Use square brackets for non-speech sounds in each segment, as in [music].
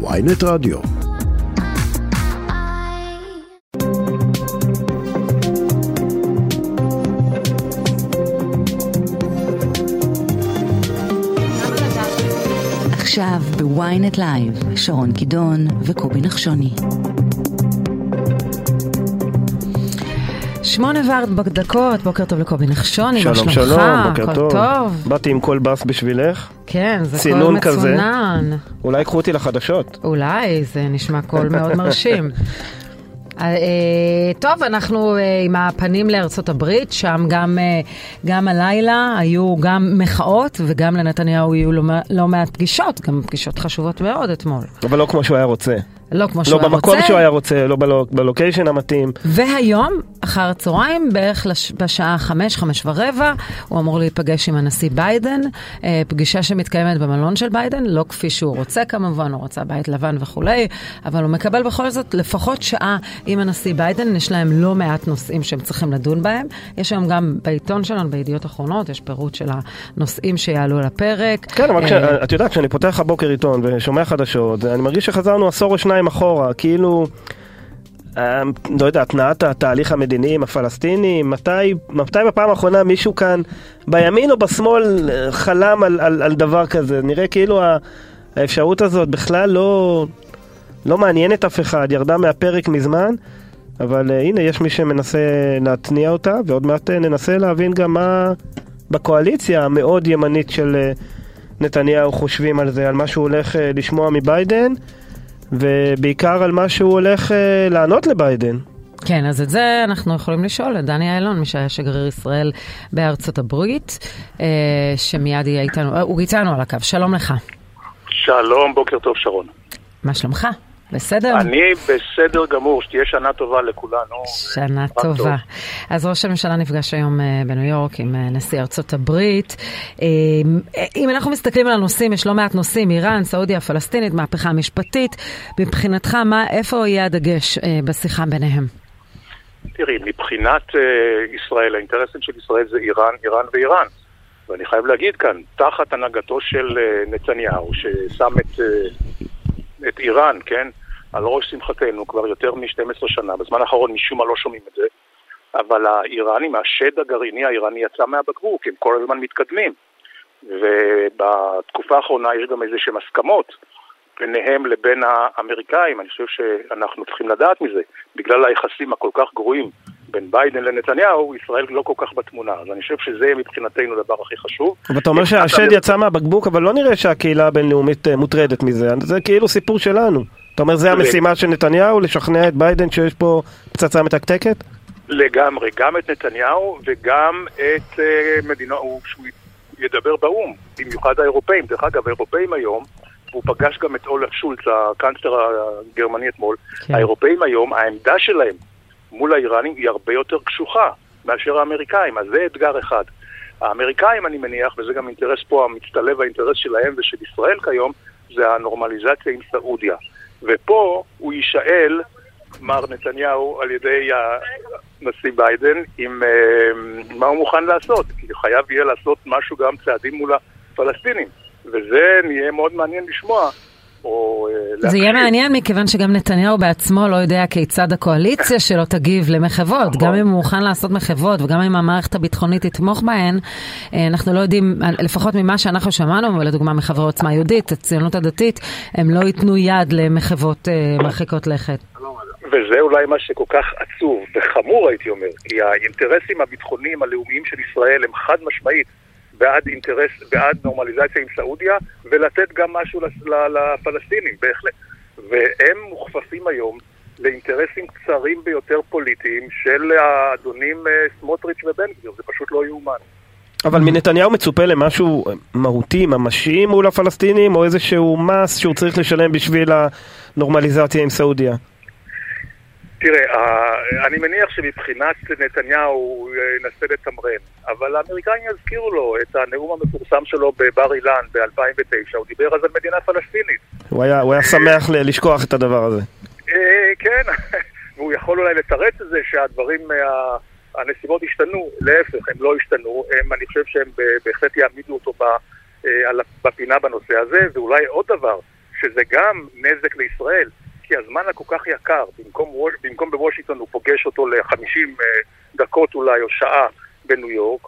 ויינט רדיו. עכשיו בוויינט לייב, שרון קידון וקובי נחשוני. שמונה וארבע דקות, בוקר טוב לקובי נחשוני, מה שלום שלומך? שלום, בוקר הכל טוב. טוב? באתי עם קול בס בשבילך. כן, זה קול צינון כזה. מצונן. אולי ייקחו אותי לחדשות. אולי, זה נשמע קול מאוד מרשים. [laughs] אה, אה, טוב, אנחנו אה, עם הפנים לארצות הברית, שם גם, גם הלילה היו גם מחאות וגם לנתניהו היו לא, לא מעט פגישות, גם פגישות חשובות מאוד אתמול. אבל לא כמו שהוא היה רוצה. לא כמו לא שהוא היה במקום רוצה. שהוא היה רוצה, לא בלו- בלוקיישן המתאים. והיום, אחר הצהריים, בערך לש... בשעה חמש, חמש ורבע, הוא אמור להיפגש עם הנשיא ביידן, אה, פגישה שמתקיימת במלון של ביידן, לא כפי שהוא רוצה כמובן, הוא רצה בית לבן וכולי, אבל הוא מקבל בכל זאת לפחות שעה עם הנשיא ביידן, יש להם לא מעט נושאים שהם צריכים לדון בהם. יש היום גם בעיתון שלנו, בידיעות אחרונות, יש פירוט של הנושאים שיעלו על הפרק. כן, אבל אה, את יודעת, כשאני פותח הבוקר עיתון ושומע חדשות, אני מרגיש שחזרנו עשור או שניים אחורה, כאילו... אה, לא יודע, התנעת התהליך המדיני עם הפלסטינים, מתי, מתי בפעם האחרונה מישהו כאן בימין או בשמאל אה, חלם על, על, על דבר כזה? נראה כאילו האפשרות הזאת בכלל לא, לא מעניינת אף אחד, ירדה מהפרק מזמן, אבל uh, הנה יש מי שמנסה להתניע אותה, ועוד מעט uh, ננסה להבין גם מה בקואליציה המאוד ימנית של נתניהו חושבים על זה, על מה שהוא הולך לשמוע מביידן, ובעיקר על מה שהוא הולך uh, לענות לביידן. כן, אז את זה אנחנו יכולים לשאול את דני אילון, מי שהיה שגריר ישראל בארצות הברית, אה, שמיד יהיה איתנו, אה, הוא איתנו על הקו. שלום לך. שלום, בוקר טוב שרון. מה שלומך? בסדר? אני בסדר גמור, שתהיה שנה טובה לכולנו. שנה רק טוב. טובה. אז ראש הממשלה נפגש היום אה, בניו יורק עם אה, נשיא ארצות הברית. אה, אם אנחנו מסתכלים על הנושאים, יש לא מעט נושאים, איראן, סעודיה, פלסטינית, מהפכה משפטית. מבחינתך, מה, איפה יהיה הדגש בשיחה ביניהם? תראי, מבחינת ישראל, האינטרסים של ישראל זה איראן, איראן ואיראן. ואני חייב להגיד כאן, תחת הנהגתו של נתניהו, ששם את, את איראן, כן, על ראש שמחתנו כבר יותר מ-12 שנה, בזמן האחרון משום מה לא שומעים את זה, אבל האיראנים, השד הגרעיני האיראני יצא מהבקבוק, הם כל הזמן מתקדמים. ובתקופה האחרונה יש גם איזה שהן הסכמות ביניהם לבין האמריקאים, אני חושב שאנחנו צריכים לדעת מזה. בגלל היחסים הכל כך גרועים בין ביידן לנתניהו, ישראל לא כל כך בתמונה. אז אני חושב שזה מבחינתנו הדבר הכי חשוב. אבל אתה אומר שהשד יצא מהבקבוק, אבל לא נראה שהקהילה הבינלאומית אה, מוטרדת מזה. זה כאילו סיפור שלנו. אתה אומר זה המשימה של נתניהו, לשכנע את ביידן שיש פה פצצה מתקתקת? לגמרי, גם את נתניהו וגם את אה, מדינות, הוא- שהוא ידבר באו"ם, במיוחד האירופאים. דרך אגב, האירופאים היום, והוא פגש גם את אולף שולץ, הקאנצלר הגרמני אתמול, כן. האירופאים היום, העמדה שלהם מול האיראנים היא הרבה יותר קשוחה מאשר האמריקאים, אז זה אתגר אחד. האמריקאים, אני מניח, וזה גם אינטרס פה המצטלב האינטרס שלהם ושל ישראל כיום, זה הנורמליזציה עם סעודיה. ופה הוא יישאל, מר נתניהו, על ידי הנשיא ביידן, עם אה, מה הוא מוכן לעשות. כי חייב יהיה לעשות משהו, גם צעדים מול הפלסטינים. וזה נהיה מאוד מעניין לשמוע. או, אה, זה יהיה. מעניין מכיוון שגם נתניהו בעצמו לא יודע כיצד הקואליציה שלו תגיב למחוות. נכון. גם אם הוא מוכן לעשות מחוות וגם אם המערכת הביטחונית תתמוך בהן, אה, אנחנו לא יודעים, אה, לפחות ממה שאנחנו שמענו, לדוגמה מחברי עוצמה יהודית, הציונות הדתית, הם לא ייתנו יד למחוות מרחיקות לכת. וזה אולי מה שכל כך עצוב וחמור הייתי אומר, כי האינטרסים הביטחוניים הלאומיים של ישראל הם חד משמעית בעד אינטרס, בעד נורמליזציה עם סעודיה ולתת גם משהו לפלסטינים, בהחלט. והם מוכפפים היום לאינטרסים קצרים ביותר פוליטיים של האדונים אה, סמוטריץ' ובן גביר, זה פשוט לא יאומן. אבל מנתניהו מצופה למשהו מהותי, ממשי מול הפלסטינים, או איזשהו מס שהוא צריך לשלם בשביל הנורמליזציה עם סעודיה? תראה, אני מניח שמבחינת נתניהו הוא ינסה לתמרן, אבל האמריקאים יזכירו לו את הנאום המפורסם שלו בבר אילן ב-2009, הוא דיבר אז על מדינה פלסטינית. הוא היה, הוא היה שמח לשכוח את הדבר הזה. אה, כן, [laughs] והוא יכול אולי לתרץ את זה שהדברים, אה, הנסיבות השתנו, להפך, הם לא השתנו, הם, אני חושב שהם בהחלט יעמידו אותו אה, בפינה בנושא הזה, ואולי עוד דבר שזה גם נזק לישראל, כי הזמן הכל כך יקר, במקום, במקום בוושינגטון הוא פוגש אותו ל-50 דקות אולי או שעה בניו יורק,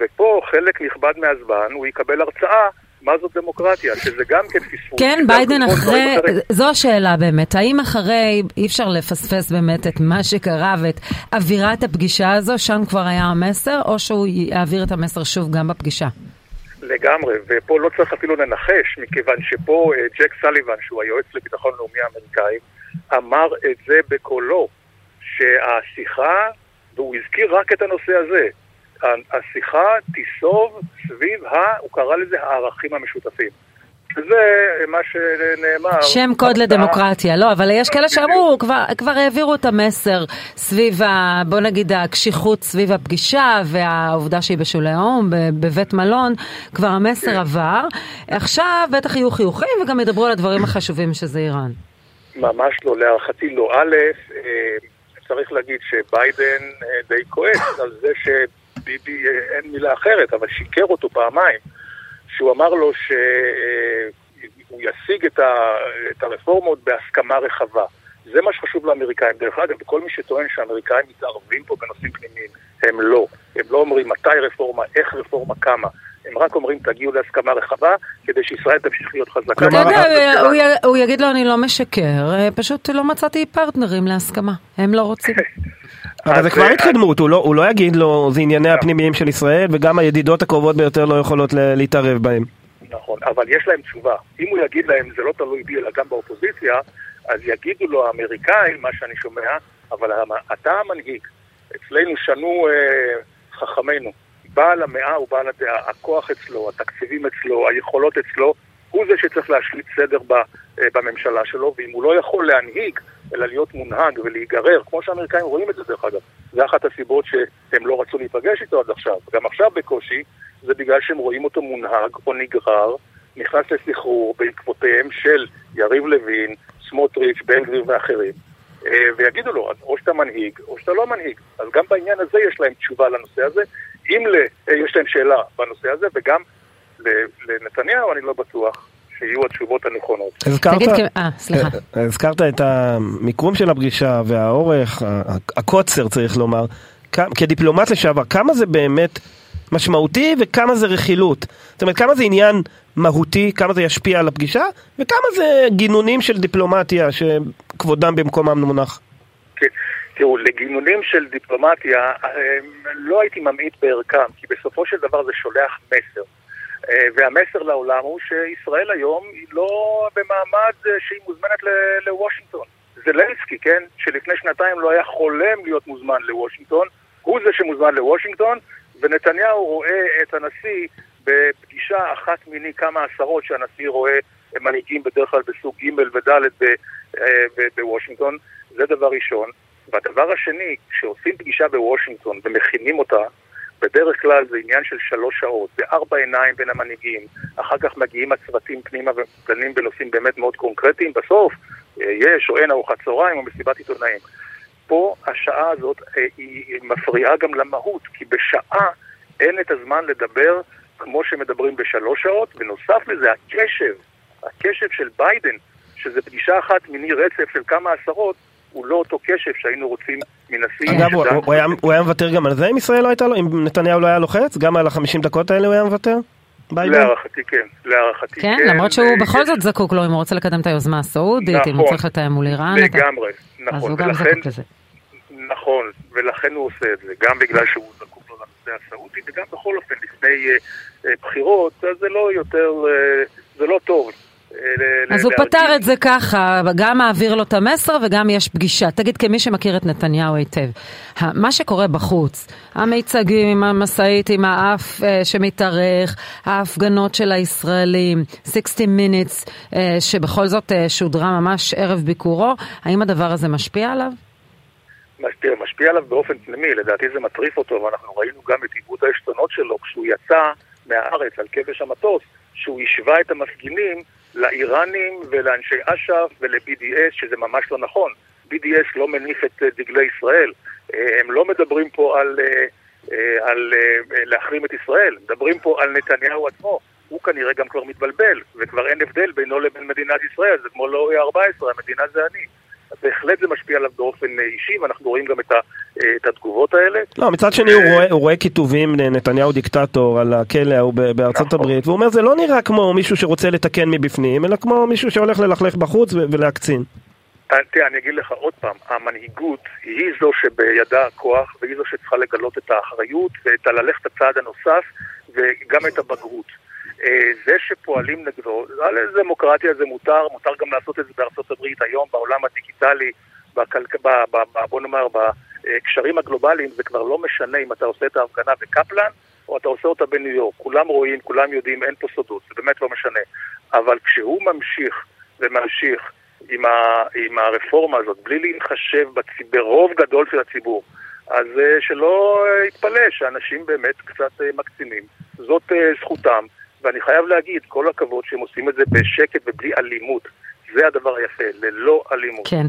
ופה חלק נכבד מהזמן הוא יקבל הרצאה מה זאת דמוקרטיה, שזה גם כן פספוס. כן, ביידן אחרי, זו השאלה באמת, האם אחרי, אי אפשר לפספס באמת את מה שקרה ואת אווירת הפגישה הזו, שם כבר היה המסר, או שהוא יעביר את המסר שוב גם בפגישה? לגמרי, ופה לא צריך אפילו לנחש, מכיוון שפה אה, ג'ק סליבן, שהוא היועץ לביטחון לאומי האמריקאי, אמר את זה בקולו, שהשיחה, והוא הזכיר רק את הנושא הזה, השיחה תיסוב סביב ה... הוא קרא לזה הערכים המשותפים. זה מה שנאמר. שם קוד לדמוקרטיה, לא, אבל יש כאלה שאמרו, כבר, כבר העבירו את המסר סביב, ה, בוא נגיד, הקשיחות סביב הפגישה והעובדה שהיא בשולי האום, בבית מלון, כבר המסר כן. עבר. עכשיו בטח יהיו חיוכים וגם ידברו על הדברים החשובים שזה איראן. ממש לא, להערכתי לא. א', אה, צריך להגיד שביידן אה, די כועס על זה ש... ביבי, אה, אין מילה אחרת, אבל שיקר אותו פעמיים, שהוא אמר לו שהוא ישיג את, ה, את הרפורמות בהסכמה רחבה. זה מה שחשוב לאמריקאים. דרך אגב, וכל מי שטוען שהאמריקאים מתערבים פה בנושאים פנימיים, הם לא. הם לא אומרים מתי רפורמה, איך רפורמה, כמה. הם רק אומרים תגיעו להסכמה רחבה, כדי שישראל תמשיך להיות חזקה. אתה יודע, הוא יגיד לו אני לא משקר, אה, פשוט לא מצאתי פרטנרים להסכמה, הם לא רוצים. [laughs] אבל זה כבר התקדמות, הוא לא, הוא לא יגיד לו, זה ענייני הפנימיים של ישראל, וגם הידידות הקרובות ביותר לא יכולות להתערב בהם. נכון, אבל יש להם תשובה. אם הוא יגיד להם, זה לא תלוי בי, אלא גם באופוזיציה, אז יגידו לו האמריקאים, מה שאני שומע, אבל אתה המנהיג. אצלנו שנו אה, חכמינו. בעל המאה הוא בעל הדעה, הכוח אצלו, התקציבים אצלו, היכולות אצלו, הוא זה שצריך להשליט סדר אה, בממשלה שלו, ואם הוא לא יכול להנהיג, אלא להיות מונהג ולהיגרר, כמו שהאמריקאים רואים את זה דרך אגב. זה אחת הסיבות שהם לא רצו להיפגש איתו עד עכשיו. גם עכשיו בקושי, זה בגלל שהם רואים אותו מונהג או נגרר, נכנס לסחרור בעקבותיהם של יריב לוין, סמוטריץ', בן גביר ואחרים. אה, ויגידו לו, או שאתה מנהיג, או שאתה לא מנהיג. אז גם בעניין הזה יש להם תשובה לנושא הזה. אם אה, יש להם שאלה בנושא הזה, וגם לנתניהו אני לא בטוח. שיהיו התשובות הנכונות. הזכרת, תגיד, אה, סליחה. אה, הזכרת את המיקום של הפגישה והאורך, הקוצר צריך לומר. כדיפלומט לשעבר, כמה זה באמת משמעותי וכמה זה רכילות? זאת אומרת, כמה זה עניין מהותי, כמה זה ישפיע על הפגישה, וכמה זה גינונים של דיפלומטיה שכבודם במקומם מונח? כן. תראו, לגינונים של דיפלומטיה אה, לא הייתי ממעיט בערכם, כי בסופו של דבר זה שולח מסר. אה, והמסר לעולם הוא שישראל היום היא לא במעמד אה, שהיא מוזמנת לוושינגטון. זלנסקי, כן, שלפני שנתיים לא היה חולם להיות מוזמן לוושינגטון, הוא זה שמוזמן לוושינגטון, ונתניהו רואה את הנשיא בפגישה אחת מיני כמה עשרות שהנשיא רואה מנהיגים בדרך כלל בסוג ג' וד' אה, בוושינגטון, זה דבר ראשון. והדבר השני, כשעושים פגישה בוושינגטון ומכינים אותה, בדרך כלל זה עניין של שלוש שעות, זה ארבע עיניים בין המנהיגים, אחר כך מגיעים הצוותים פנימה ודנים בנושאים באמת מאוד קונקרטיים, בסוף אה, יש או אין ארוחת צהריים או מסיבת עיתונאים. פה השעה הזאת אה, היא מפריעה גם למהות, כי בשעה אין את הזמן לדבר כמו שמדברים בשלוש שעות, ונוסף לזה הקשב, הקשב של ביידן, שזה פגישה אחת מיני רצף של כמה עשרות, הוא לא אותו קשב שהיינו רוצים מנשיא. אגב, הוא, הוא, היה, הוא היה מוותר גם על זה אם ישראל לא הייתה לו? אם נתניהו לא היה לוחץ? גם על החמישים דקות האלה הוא היה מוותר? להערכתי כן, להערכתי כן. כן, למרות שהוא בכל זאת זקוק לו אם הוא רוצה לקדם את היוזמה הסעודית, נכון, אם הוא נכון. צריך לתאם מול איראן. לגמרי, נכון. אז הוא גם זקוק לזה. נכון, ולכן הוא עושה את זה, גם בגלל שהוא זקוק לו לנושא הסעודי, וגם בכל אופן לפני uh, uh, בחירות, אז זה לא יותר, uh, זה לא טוב אז הוא פתר את זה ככה, גם מעביר לו את המסר וגם יש פגישה. תגיד, כמי שמכיר את נתניהו היטב, מה שקורה בחוץ, המיצגים עם המשאית, עם האף אה, שמתארך, ההפגנות של הישראלים, 60 minutes, אה, שבכל זאת אה, שודרה ממש ערב ביקורו, האם הדבר הזה משפיע עליו? משפיע, משפיע עליו באופן פנימי, לדעתי זה מטריף אותו, ואנחנו ראינו גם את עיבוד העשתונות שלו כשהוא יצא מהארץ על כבש המטוס, שהוא השווה את המפגינים לאיראנים ולאנשי אש"ף ול-BDS, שזה ממש לא נכון. BDS לא מניף את אה, דגלי ישראל. אה, הם לא מדברים פה על, אה, על להחרים את ישראל, מדברים פה על נתניהו עצמו. הוא כנראה גם כבר מתבלבל, וכבר אין הבדל בינו לבין מדינת ישראל, זה כמו לא 14, המדינה זה אני. בהחלט זה משפיע עליו באופן אישי, ואנחנו רואים גם את, ה, את התגובות האלה. לא, מצד שני הוא רואה, הוא רואה כיתובים, נתניהו דיקטטור, על הכלא ההוא בארצות נכון. הברית, והוא אומר זה לא נראה כמו מישהו שרוצה לתקן מבפנים, אלא כמו מישהו שהולך ללכלך בחוץ ולהקצין. תראה, אני אגיד לך עוד פעם, המנהיגות היא זו שבידה הכוח, והיא זו שצריכה לגלות את האחריות ואת הללכת הצעד הנוסף, וגם את הבגרות. אה, זה שפועלים נגדו, על דמוקרטיה זה מותר, מותר גם לעשות את זה בארצות הברית היום, בעולם הדיגיטלי, בכלכ... ב... ב... ב... בוא נאמר, בקשרים הגלובליים, זה כבר לא משנה אם אתה עושה את ההפגנה בקפלן, או אתה עושה אותה בניו יורק. כולם רואים, כולם יודעים, אין פה סודות, זה באמת לא משנה. אבל כשהוא ממשיך וממשיך עם, ה... עם הרפורמה הזאת, בלי להתחשב בציב... ברוב גדול של הציבור, אז אה, שלא יתפלא שאנשים באמת קצת אה, מקצינים. זאת זכותם. ואני חייב להגיד, כל הכבוד שהם עושים את זה בשקט ובלי אלימות. זה הדבר היפה, ללא אלימות. כן,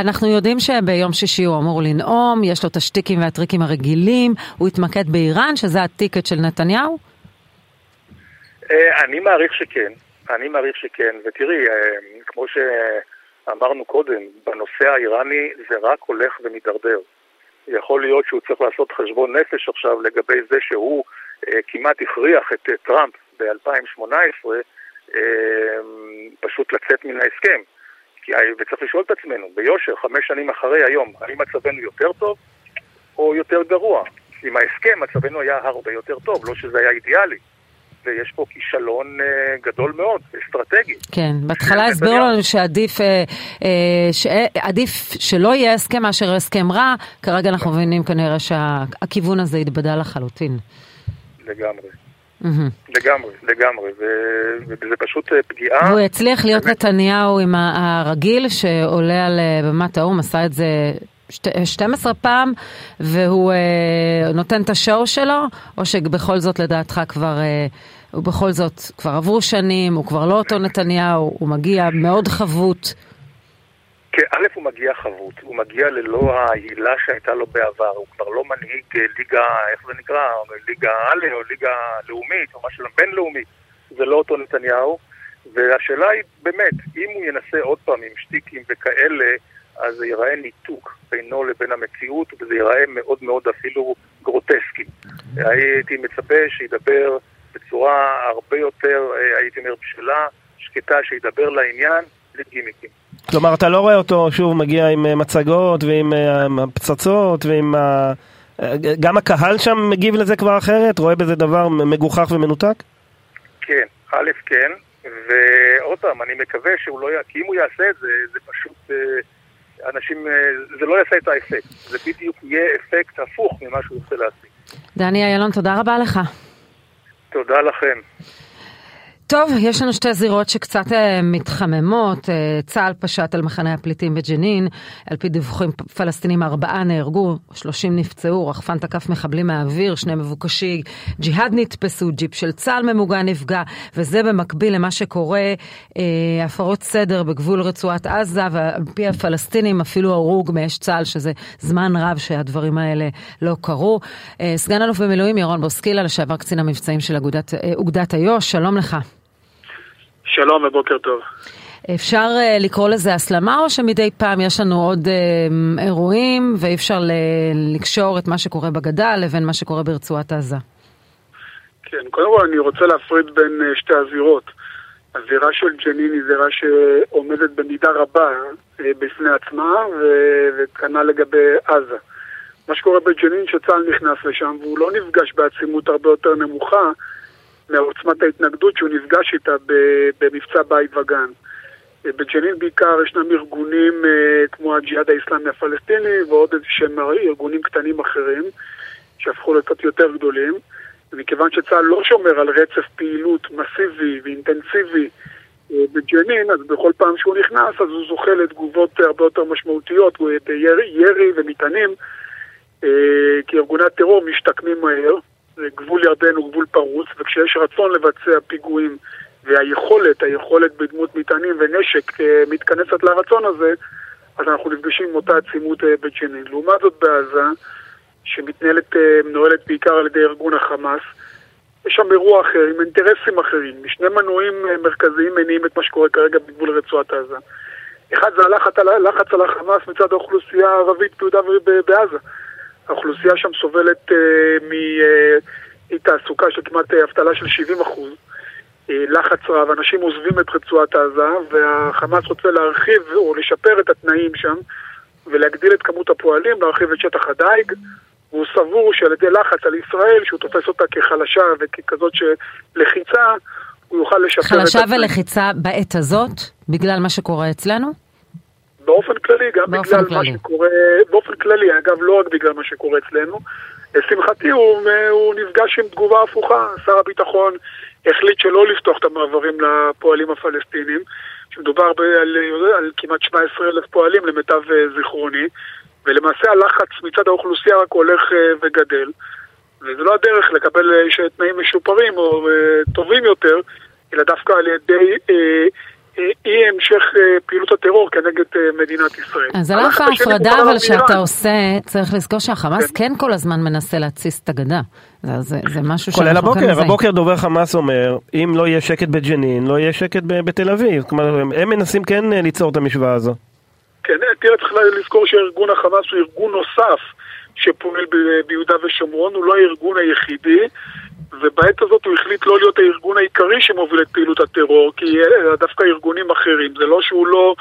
אנחנו יודעים שביום שישי הוא אמור לנאום, יש לו את השטיקים והטריקים הרגילים, הוא התמקד באיראן, שזה הטיקט של נתניהו? אה, אני מעריך שכן, אני מעריך שכן, ותראי, אה, כמו שאמרנו קודם, בנושא האיראני זה רק הולך ומידרדר. יכול להיות שהוא צריך לעשות חשבון נפש עכשיו לגבי זה שהוא אה, כמעט הכריח את טראמפ ב-2018 אמ, פשוט לצאת מן ההסכם. וצריך לשאול את עצמנו, ביושר, חמש שנים אחרי היום, האם מצבנו יותר טוב או יותר גרוע? עם ההסכם מצבנו היה הרבה יותר טוב, לא שזה היה אידיאלי. ויש פה כישלון אה, גדול מאוד, אסטרטגי. כן, בהתחלה הסבירו לנו שעדיף אה, אה, שעדיף שלא יהיה הסכם מאשר הסכם רע, כרגע אנחנו מבינים כנראה שהכיוון הזה התבדה לחלוטין. לגמרי. לגמרי, לגמרי, וזה פשוט אה, פגיעה. והוא הצליח להיות נתניהו עם הרגיל שעולה על אה, במת האו"ם, עשה את זה 12 פעם, והוא אה, נותן את השואו שלו, או שבכל זאת לדעתך כבר, ובכל זאת כבר עברו שנים, הוא כבר לא אותו נתניהו, הוא מגיע מאוד חבוט. א', הוא מגיע חבוט, הוא מגיע ללא ההילה שהייתה לו בעבר, הוא כבר לא מנהיג אה, ליגה, איך זה נקרא, ליגה א' או ליגה לאומית, או משהו בינלאומי, זה לא אותו נתניהו, והשאלה היא באמת, אם הוא ינסה עוד פעם עם שטיקים וכאלה, אז זה ייראה ניתוק בינו לבין המציאות, וזה ייראה מאוד מאוד אפילו גרוטסקי. הייתי מצפה שידבר בצורה הרבה יותר, אה, הייתי אומר, בשלה, שקטה, שידבר לעניין, בלי גימיקים. כלומר, אתה לא רואה אותו שוב מגיע עם אה, מצגות ועם אה, פצצות ועם ה... אה, גם הקהל שם מגיב לזה כבר אחרת? רואה בזה דבר מגוחך ומנותק? כן, א', כן, ועוד פעם, אני מקווה שהוא לא י... כי אם הוא יעשה את זה, זה פשוט... אנשים... זה לא יעשה את האפקט. זה בדיוק יהיה אפקט הפוך ממה שהוא רוצה להשיג. דני אילון, תודה רבה לך. תודה לכם. טוב, יש לנו שתי זירות שקצת uh, מתחממות. Uh, צה"ל פשט על מחנה הפליטים בג'נין. על פי דיווחים פלסטינים ארבעה נהרגו, שלושים נפצעו, רחפן תקף מחבלים מהאוויר, שני מבוקשי ג'יהאד נתפסו, ג'יפ של צה"ל ממוגן נפגע, וזה במקביל למה שקורה, uh, הפרות סדר בגבול רצועת עזה, ועל פי הפלסטינים אפילו הרוג מאש צה"ל, שזה זמן רב שהדברים האלה לא קרו. Uh, סגן אלוף במילואים ירון בוסקילה, לשעבר קצין המבצעים של אוגדת איו"ש, שלום לך. שלום ובוקר טוב. אפשר uh, לקרוא לזה הסלמה, או שמדי פעם יש לנו עוד uh, אירועים ואי אפשר לקשור את מה שקורה בגדה לבין מה שקורה ברצועת עזה? כן, קודם כל אני רוצה להפריד בין שתי הזירות. הזירה של ג'נין היא זירה שעומדת במידה רבה בפני עצמה, וכנ"ל לגבי עזה. מה שקורה בג'נין שצה"ל נכנס לשם והוא לא נפגש בעצימות הרבה יותר נמוכה מעוצמת ההתנגדות שהוא נפגש איתה במבצע בית וגן. בג'נין בעיקר ישנם ארגונים אה, כמו הג'יהאד האיסלאמי הפלסטיני ועוד איזה שהם ארגונים קטנים אחרים שהפכו לקצת יותר גדולים. ומכיוון שצה"ל לא שומר על רצף פעילות מסיבי ואינטנסיבי אה, בג'נין, אז בכל פעם שהוא נכנס אז הוא זוכה לתגובות הרבה יותר משמעותיות, בירי ירי ומטענים, אה, כי ארגוני הטרור משתקמים מהר. גבול ירדן הוא גבול פרוץ, וכשיש רצון לבצע פיגועים והיכולת, היכולת בדמות מטענים ונשק אה, מתכנסת לרצון הזה, אז אנחנו נפגשים עם אותה עצימות אה, בג'נין. לעומת זאת בעזה, שמתנהלת, אה, מנוהלת בעיקר על ידי ארגון החמאס, יש שם אירוע אחר, עם אינטרסים אחרים. שני מנועים מרכזיים מניעים את מה שקורה כרגע בגבול רצועת עזה. אחד זה הלחץ על החמאס מצד האוכלוסייה הערבית ביהודה ובעזה. האוכלוסייה שם סובלת אה, מתעסוקה של כמעט אה, אבטלה של 70 אחוז. אה, לחץ רב, אנשים עוזבים את רצועת עזה, והחמאס רוצה להרחיב או לשפר את התנאים שם ולהגדיל את כמות הפועלים, להרחיב את שטח הדייג. והוא סבור שעל ידי לחץ על ישראל, שהוא תופס אותה כחלשה וככזאת שלחיצה, הוא יוכל לשפר את... חלשה ולחיצה בעת הזאת, בגלל מה שקורה אצלנו? באופן כללי, גם באופן בגלל כללי. מה שקורה, באופן כללי, אגב, לא רק בגלל מה שקורה אצלנו. לשמחתי הוא, הוא נפגש עם תגובה הפוכה. שר הביטחון החליט שלא לפתוח את המעברים לפועלים הפלסטינים, שמדובר ב, על, על כמעט 17 אלף פועלים למיטב אה, זיכרוני, ולמעשה הלחץ מצד האוכלוסייה רק הולך אה, וגדל. וזו לא הדרך לקבל אה, תנאים משופרים או טובים יותר, אלא דווקא על ידי אי המשך אה, פעילות הטרור כנגד אה, מדינת ישראל. אז על אף ההפרדה אבל שאתה עושה, צריך לזכור שהחמאס כן. כן כל הזמן מנסה להתסיס את הגדה. זה, משהו שאנחנו כאן מזהים. כולל הבוקר, הבוקר דובר חמאס אומר, אם לא יהיה שקט בג'נין, לא יהיה שקט בתל אביב. כלומר, הם מנסים כן אה, ליצור את המשוואה הזו. כן, תראה, צריך לזכור שארגון החמאס הוא ארגון נוסף שפועל ביהודה ושומרון, הוא לא הארגון היחידי. ובעת הזאת הוא החליט לא להיות הארגון העיקרי שמוביל את פעילות הטרור, כי דווקא ארגונים אחרים. זה לא שהוא לא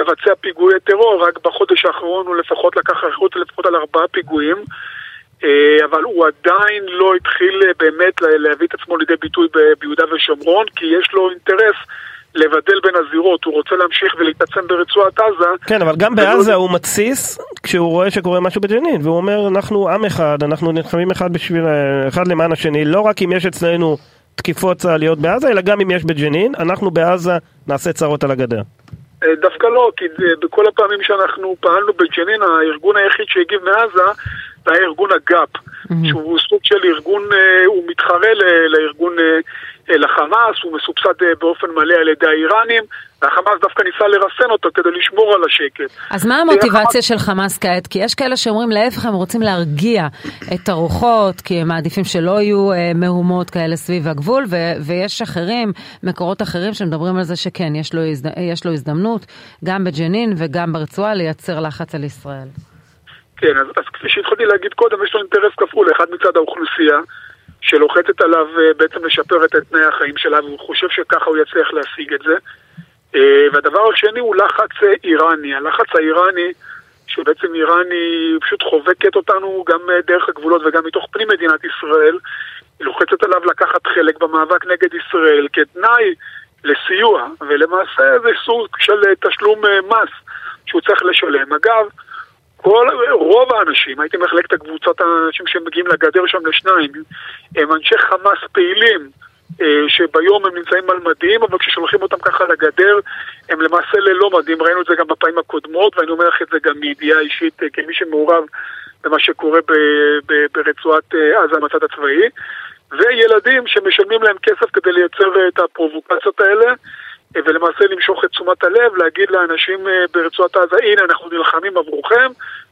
מבצע פיגועי טרור, רק בחודש האחרון הוא לפחות לקח אחריות לפחות על ארבעה פיגועים. אה, אבל הוא עדיין לא התחיל אה, באמת להביא את עצמו לידי ביטוי ביהודה ושומרון, כי יש לו אינטרס לבדל בין הזירות, הוא רוצה להמשיך ולהתעצם ברצועת עזה. כן, אבל גם בעזה הוא מתסיס כשהוא רואה שקורה משהו בג'נין, והוא אומר, אנחנו עם אחד, אנחנו נלחמים אחד בשביל, אחד למען השני, לא רק אם יש אצלנו תקיפות צה"ליות בעזה, אלא גם אם יש בג'נין, אנחנו בעזה נעשה צרות על הגדר. אה, דווקא לא, כי בכל הפעמים שאנחנו פעלנו בג'נין, הארגון היחיד שהגיב מעזה זה היה ארגון הגא"פ, שהוא סוג של ארגון, אה, הוא מתחרה לארגון לחמאס, הוא מסובסד אה, באופן מלא על ידי האיראנים, והחמאס דווקא ניסה לרסן אותו כדי לשמור על השקט. אז מה המוטיבציה של חמאס כעת? כי יש כאלה שאומרים להפך, הם רוצים להרגיע את הרוחות, כי הם מעדיפים שלא יהיו אה, מהומות כאלה סביב הגבול, ו- ויש אחרים, מקורות אחרים שמדברים על זה שכן, יש לו, הזד... יש לו הזדמנות, גם בג'נין וגם ברצועה, לייצר לחץ על ישראל. כן, אז, אז כפי שהתחלתי להגיד קודם, יש לו אינטרס כפול, אחד מצד האוכלוסייה, שלוחצת עליו אה, בעצם לשפר את תנאי החיים שלה, והוא חושב שככה הוא יצליח להשיג את זה. אה, והדבר השני הוא לחץ אה, איראני. הלחץ האיראני, שבעצם איראן היא פשוט חובקת אותנו גם דרך הגבולות וגם מתוך פנים מדינת ישראל, היא לוחצת עליו לקחת חלק במאבק נגד ישראל כתנאי לסיוע, ולמעשה זה סוג של תשלום מס שהוא צריך לשלם. אגב, כל, רוב האנשים, הייתי מחלק את הקבוצת האנשים שמגיעים לגדר שם לשניים, הם אנשי חמאס פעילים, אה, שביום הם נמצאים על מדים, אבל כששולחים אותם ככה לגדר, הם למעשה ללא מדים, ראינו את זה גם בפעמים הקודמות, ואני אומר לך את זה גם מידיעה אישית, אה, כמי שמעורב במה שקורה ב- ב- ברצועת אה, עזה מהצד הצבאי, וילדים שמשלמים להם כסף כדי לייצר את הפרובוקציות האלה. ולמעשה למשוך את תשומת הלב, להגיד לאנשים אה, ברצועת עזה, הנה אנחנו נלחמים עבורכם,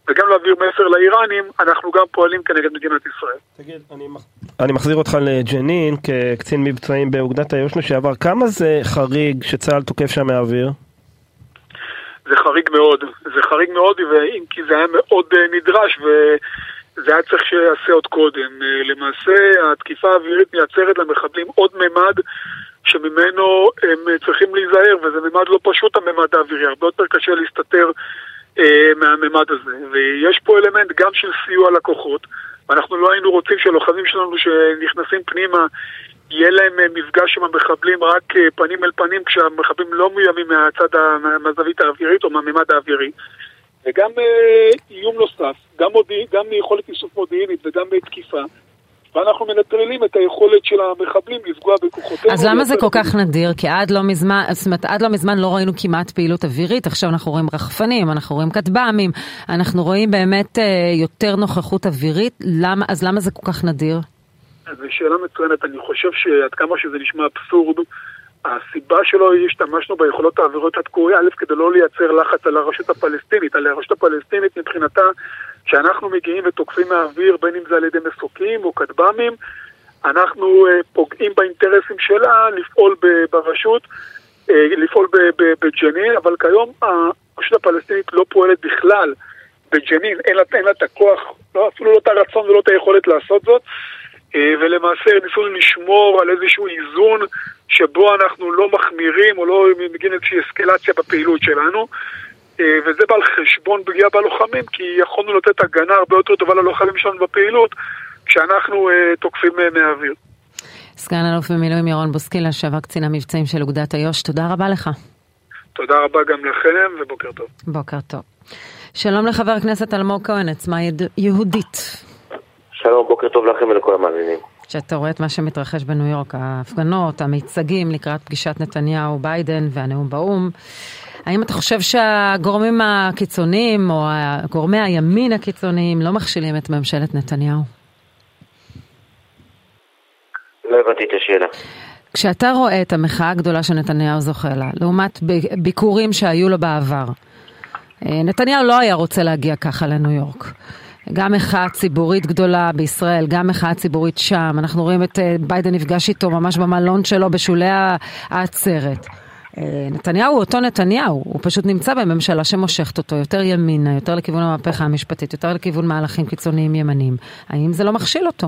וגם להעביר מסר לאיראנים, אנחנו גם פועלים כנגד מדינת ישראל. תגיד, אני, אני מחזיר אותך לג'נין כקצין מבצעים באוגדת האיו"ש לשעבר, כמה זה חריג שצה"ל תוקף שם מהאוויר? זה חריג מאוד, זה חריג מאוד, אם כי זה היה מאוד אה, נדרש, וזה היה צריך שיעשה עוד קודם. אה, למעשה, התקיפה האווירית מייצרת למחבלים עוד ממד שממנו הם צריכים להיזהר, וזה ממד לא פשוט הממד האווירי, הרבה יותר קשה להסתתר אה, מהממד הזה. ויש פה אלמנט גם של סיוע לקוחות, ואנחנו לא היינו רוצים שהלוחמים שלנו שנכנסים פנימה, יהיה להם אה, מפגש עם המחבלים רק אה, פנים אל פנים, כשהמחבלים לא מאוימים מהצד, מהזווית האווירית או מהממד האווירי. וגם אה, איום נוסף, גם, מודיע, גם מיכולת איסוף מודיעינית וגם מתקיפה. ואנחנו מנטרלים את היכולת של המחבלים לפגוע בכוחותינו. אז למה זה כל כך נדיר? כי עד לא מזמן, זאת אומרת, עד לא מזמן לא ראינו כמעט פעילות אווירית, עכשיו אנחנו רואים רחפנים, אנחנו רואים כטב"מים, אנחנו רואים באמת אה, יותר נוכחות אווירית, למה, אז למה זה כל כך נדיר? זו שאלה מצוינת, אני חושב שעד כמה שזה נשמע אבסורד, הסיבה שלא השתמשנו ביכולות האוויריות עד כה, א', כדי לא לייצר לחץ על הרשות הפלסטינית. על הרשות הפלסטינית מבחינתה, כשאנחנו מגיעים ותוקפים מהאוויר, בין אם זה על ידי מסוקים או כטב"מים, אנחנו פוגעים באינטרסים שלה לפעול ברשות, לפעול בג'נין, אבל כיום הרשות הפלסטינית לא פועלת בכלל בג'נין, אין אין לה את הכוח, לא, אפילו לא את הרצון ולא את היכולת לעשות זאת, ולמעשה ניסו לשמור על איזשהו איזון שבו אנחנו לא מחמירים או לא מגיעים איזושהי אסקלציה בפעילות שלנו. וזה בא על חשבון פגיעה בלוחמים, כי יכולנו לתת הגנה הרבה יותר טובה ללוחמים שלנו בפעילות, כשאנחנו תוקפים מהאוויר. סגן אלוף במילואים ירון בוסקילה, לשעבר קצין המבצעים של אוגדת איו"ש, תודה רבה לך. תודה רבה גם לכם, ובוקר טוב. בוקר טוב. שלום לחבר הכנסת אלמוג כהן, עצמה יהודית. שלום, בוקר טוב לכם ולכל המאזינים. כשאתה רואה את מה שמתרחש בניו יורק, ההפגנות, המיצגים לקראת פגישת נתניהו-ביידן והנאום באו"ם, האם אתה חושב שהגורמים הקיצוניים או גורמי הימין הקיצוניים לא מכשילים את ממשלת נתניהו? לא הבנתי את השאלה. כשאתה רואה את המחאה הגדולה שנתניהו זוכה לה, לעומת ביקורים שהיו לו בעבר, נתניהו לא היה רוצה להגיע ככה לניו יורק. גם מחאה ציבורית גדולה בישראל, גם מחאה ציבורית שם. אנחנו רואים את ביידן נפגש איתו ממש במלון שלו בשולי העצרת. נתניהו הוא אותו נתניהו, הוא פשוט נמצא בממשלה שמושכת אותו יותר ימינה, יותר לכיוון המהפכה המשפטית, יותר לכיוון מהלכים קיצוניים ימניים. האם זה לא מכשיל אותו?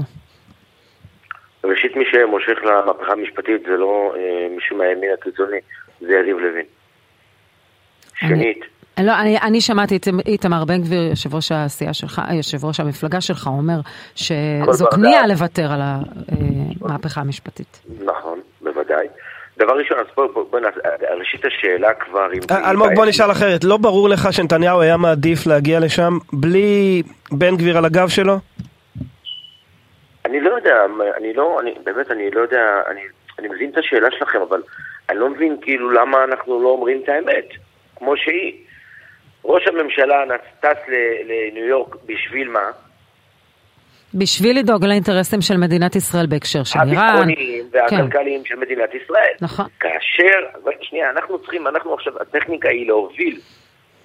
ראשית, מי שמושך למהפכה המשפטית זה לא אה, מישהו מהימין הקיצוני, זה יריב לוין. שנית. לא, אני, אני שמעתי את איתמר בן גביר, יושב ראש הסיעה שלך, יושב ראש המפלגה שלך, אומר שזו כניעה לוותר על המהפכה המשפטית. נכון. דבר ראשון, אז בוא, בוא, בוא ראשית השאלה כבר... אלמוג, בוא נשאל אחרת, לא ברור לך שנתניהו היה מעדיף להגיע לשם בלי בן גביר על הגב שלו? אני לא יודע, אני לא, אני, באמת, אני לא יודע, אני, אני מבין את השאלה שלכם, אבל אני לא מבין כאילו למה אנחנו לא אומרים את האמת, כמו שהיא. ראש הממשלה טס לניו יורק בשביל מה? בשביל לדאוג לאינטרסים של מדינת ישראל בהקשר של איראן. הביטחוניים והכלכליים כן. של מדינת ישראל. נכון. כאשר, שנייה, אנחנו צריכים, אנחנו עכשיו, הטכניקה היא להוביל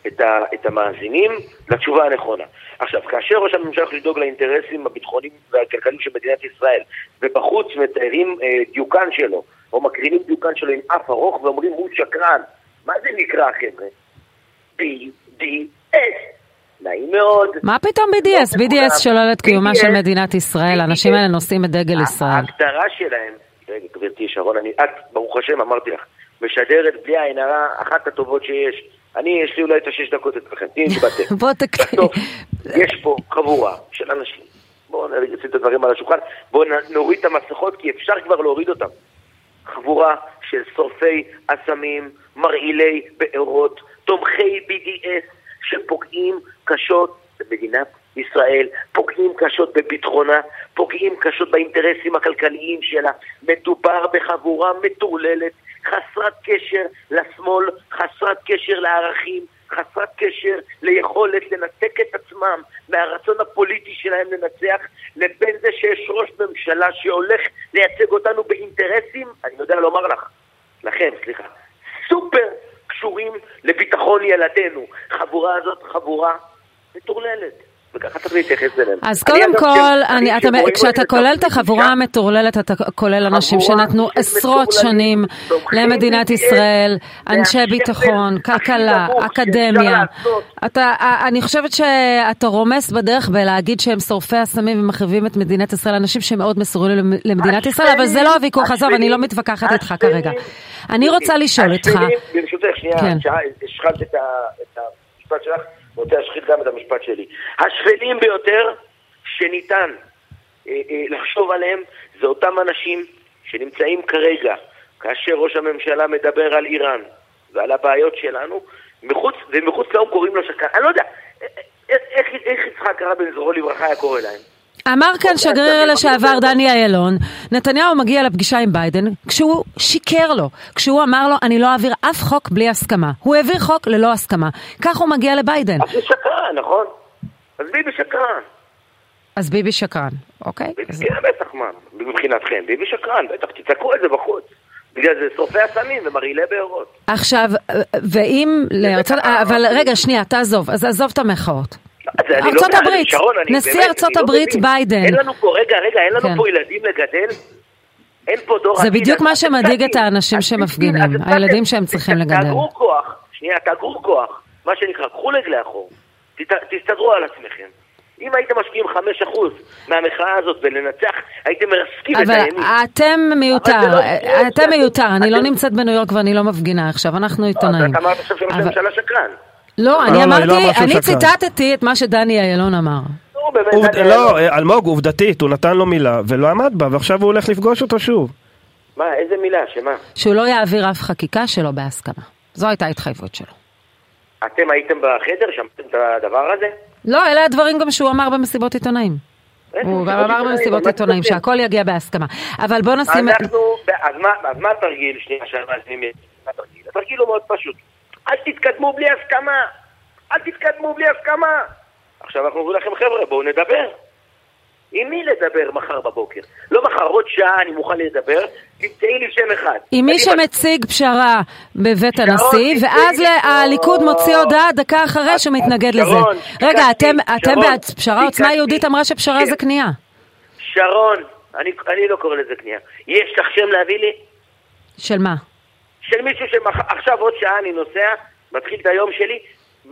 את, ה, את המאזינים לתשובה הנכונה. עכשיו, כאשר ראש הממשלה יכול לדאוג לאינטרסים הביטחוניים והכלכליים של מדינת ישראל, ובחוץ מתארים אה, דיוקן שלו, או מקרינים דיוקן שלו עם אף ארוך ואומרים הוא שקרן, מה זה נקרא חבר'ה? BDS. נעים מאוד. מה פתאום BDS? BDS שולל את קיומה של מדינת ישראל, האנשים האלה נושאים את דגל ישראל. ההגדרה שלהם, רגע גברתי שרון, אני, את, ברוך השם, אמרתי לך, משדרת בלי עין הרע, אחת הטובות שיש. אני, יש לי אולי את השש דקות אצלכם, תהיי נתבטא. [laughs] בוא תקטי. יש פה חבורה של אנשים, בואו נשים את הדברים על השולחן, בואו נוריד את המסכות, כי אפשר כבר להוריד אותם. חבורה של שורפי אסמים, מרעילי בארות, תומכי BDS שפוגעים קשות במדינת ישראל, פוגעים קשות בביטחונה, פוגעים קשות באינטרסים הכלכליים שלה. מדובר בחבורה מטורללת, חסרת קשר לשמאל, חסרת קשר לערכים, חסרת קשר ליכולת לנתק את עצמם מהרצון הפוליטי שלהם לנצח, לבין זה שיש ראש ממשלה שהולך לייצג אותנו באינטרסים, אני יודע לומר לך, לכם, סליחה, סופר קשורים לביטחון ילדינו. חבורה הזאת חבורה מטורללת. וככה צריך להתייחס אליהם. אז קודם כל, אני, אתה, כשאתה כולל את החבורה המטורללת, אתה כולל אנשים שנתנו עשרות שנים למדינת ישראל, אנשי ביטחון, כלכלה, אקדמיה. אתה, אני חושבת שאתה רומס בדרך בלהגיד שהם שורפי הסמים ומחריבים את מדינת ישראל, אנשים שמאוד מסורים למדינת ישראל, אבל זה לא הוויכוח, עזוב, אני לא מתווכחת איתך כרגע. אני רוצה לשאול אותך. ברשותך, שנייה, השחלת את המשפט שלך. רוצה להשחית גם את המשפט שלי. השפלים ביותר שניתן אה, אה, לחשוב עליהם זה אותם אנשים שנמצאים כרגע, כאשר ראש הממשלה מדבר על איראן ועל הבעיות שלנו, מחוץ, ומחוץ לאום קוראים לו שקר. אני לא יודע, אה, איך, איך יצחק רבין, זכרו לברכה, היה קורא להם? אמר כאן שגריר לשעבר דני אילון, נתניהו מגיע לפגישה עם ביידן כשהוא שיקר לו, כשהוא אמר לו אני לא אעביר אף חוק בלי הסכמה. הוא העביר חוק ללא הסכמה. כך הוא מגיע לביידן. אז הוא שקרן, נכון? אז ביבי שקרן. אז ביבי שקרן, אוקיי? ביבי, כן, בטח, מה? מבחינתכם, ביבי שקרן, בטח, תצעקו את זה בחוץ. בגלל זה שורפי הסמים ומרעילי בארות. עכשיו, ואם לארצות... אבל רגע, שנייה, תעזוב, אז עזוב את המחאות. לא ארצות יודע, הברית, שרון, נשיא באמת, ארצות לא הברית מבין. ביידן. אין לנו פה, רגע, רגע, אין לנו כן. פה ילדים לגדל? אין פה דור זה בדיוק מה שמדאיג. את האנשים שמפגינים, הילדים. שהם צריכים לגדל. תאגרו כוח, שנייה, תאגרו כוח, מה שנקרא, קחו רגל לאחור, תת- תסתדרו על עצמכם. אם הייתם משקיעים 5% מהמחאה הזאת ולנצח, הייתם מרסקים את אבל הימין. אתם מיותר, אבל זה לא יקרה, אתם מיותר, אני לא אתם- נמצאת בניו יורק ואני לא מפגינה עכשיו, אנחנו עיתונאים. אתה אמרת עכשיו שראש הממשלה שקרן. לא, לא, אני לא, לא אמרתי, אני. ציטטתי את מה שדני אילון אמר. לא, אלמוג, עובדתית, הוא נתן לו מילה ולא עמד בה, ועכשיו הוא הולך לפגוש אותו שוב. מה, איזה מילה, שמה? שהוא לא יעביר אף חקיקה שלא בהסכמה. זו הייתה ההתחייבות שלו. אתם הייתם בחדר, שמעתם את הדבר הזה? לא, אלה הדברים גם שהוא אמר במסיבות עיתונאים. הוא גם אמר? במסיבות עיתונאים? שהכל יגיע בהסכמה. אבל בוא נשים... אנחנו, אז מה, אז מה התרגיל? שנייה, שהמאזינים יבינו. מה התרגיל? התרגיל הוא מאוד פשוט. אל תתקדמו בלי הסכמה. אל תתקדמו בלי הסכמה. עכשיו אנחנו אומרים לכם, חבר'ה, בואו נדבר. עם מי לדבר מחר בבוקר? לא מחר, עוד שעה אני מוכן לדבר, תמצאי לי שם אחד. עם מי. שמציג פשרה בבית שרון, הנשיא, ואז לי- הליכוד מוציא הודעה דקה אחרי שהוא מתנגד לזה. שרון, רגע, אתם אתם שרון, בעד פשרה? עוצמה. יהודית אמרה שפשרה כן. זה כניעה. שרון, אני, אני לא קורא לזה כניעה. יש לך שם להביא לי? של מה? של מישהו שעכשיו עוד שעה אני נוסע, מתחיל את היום שלי,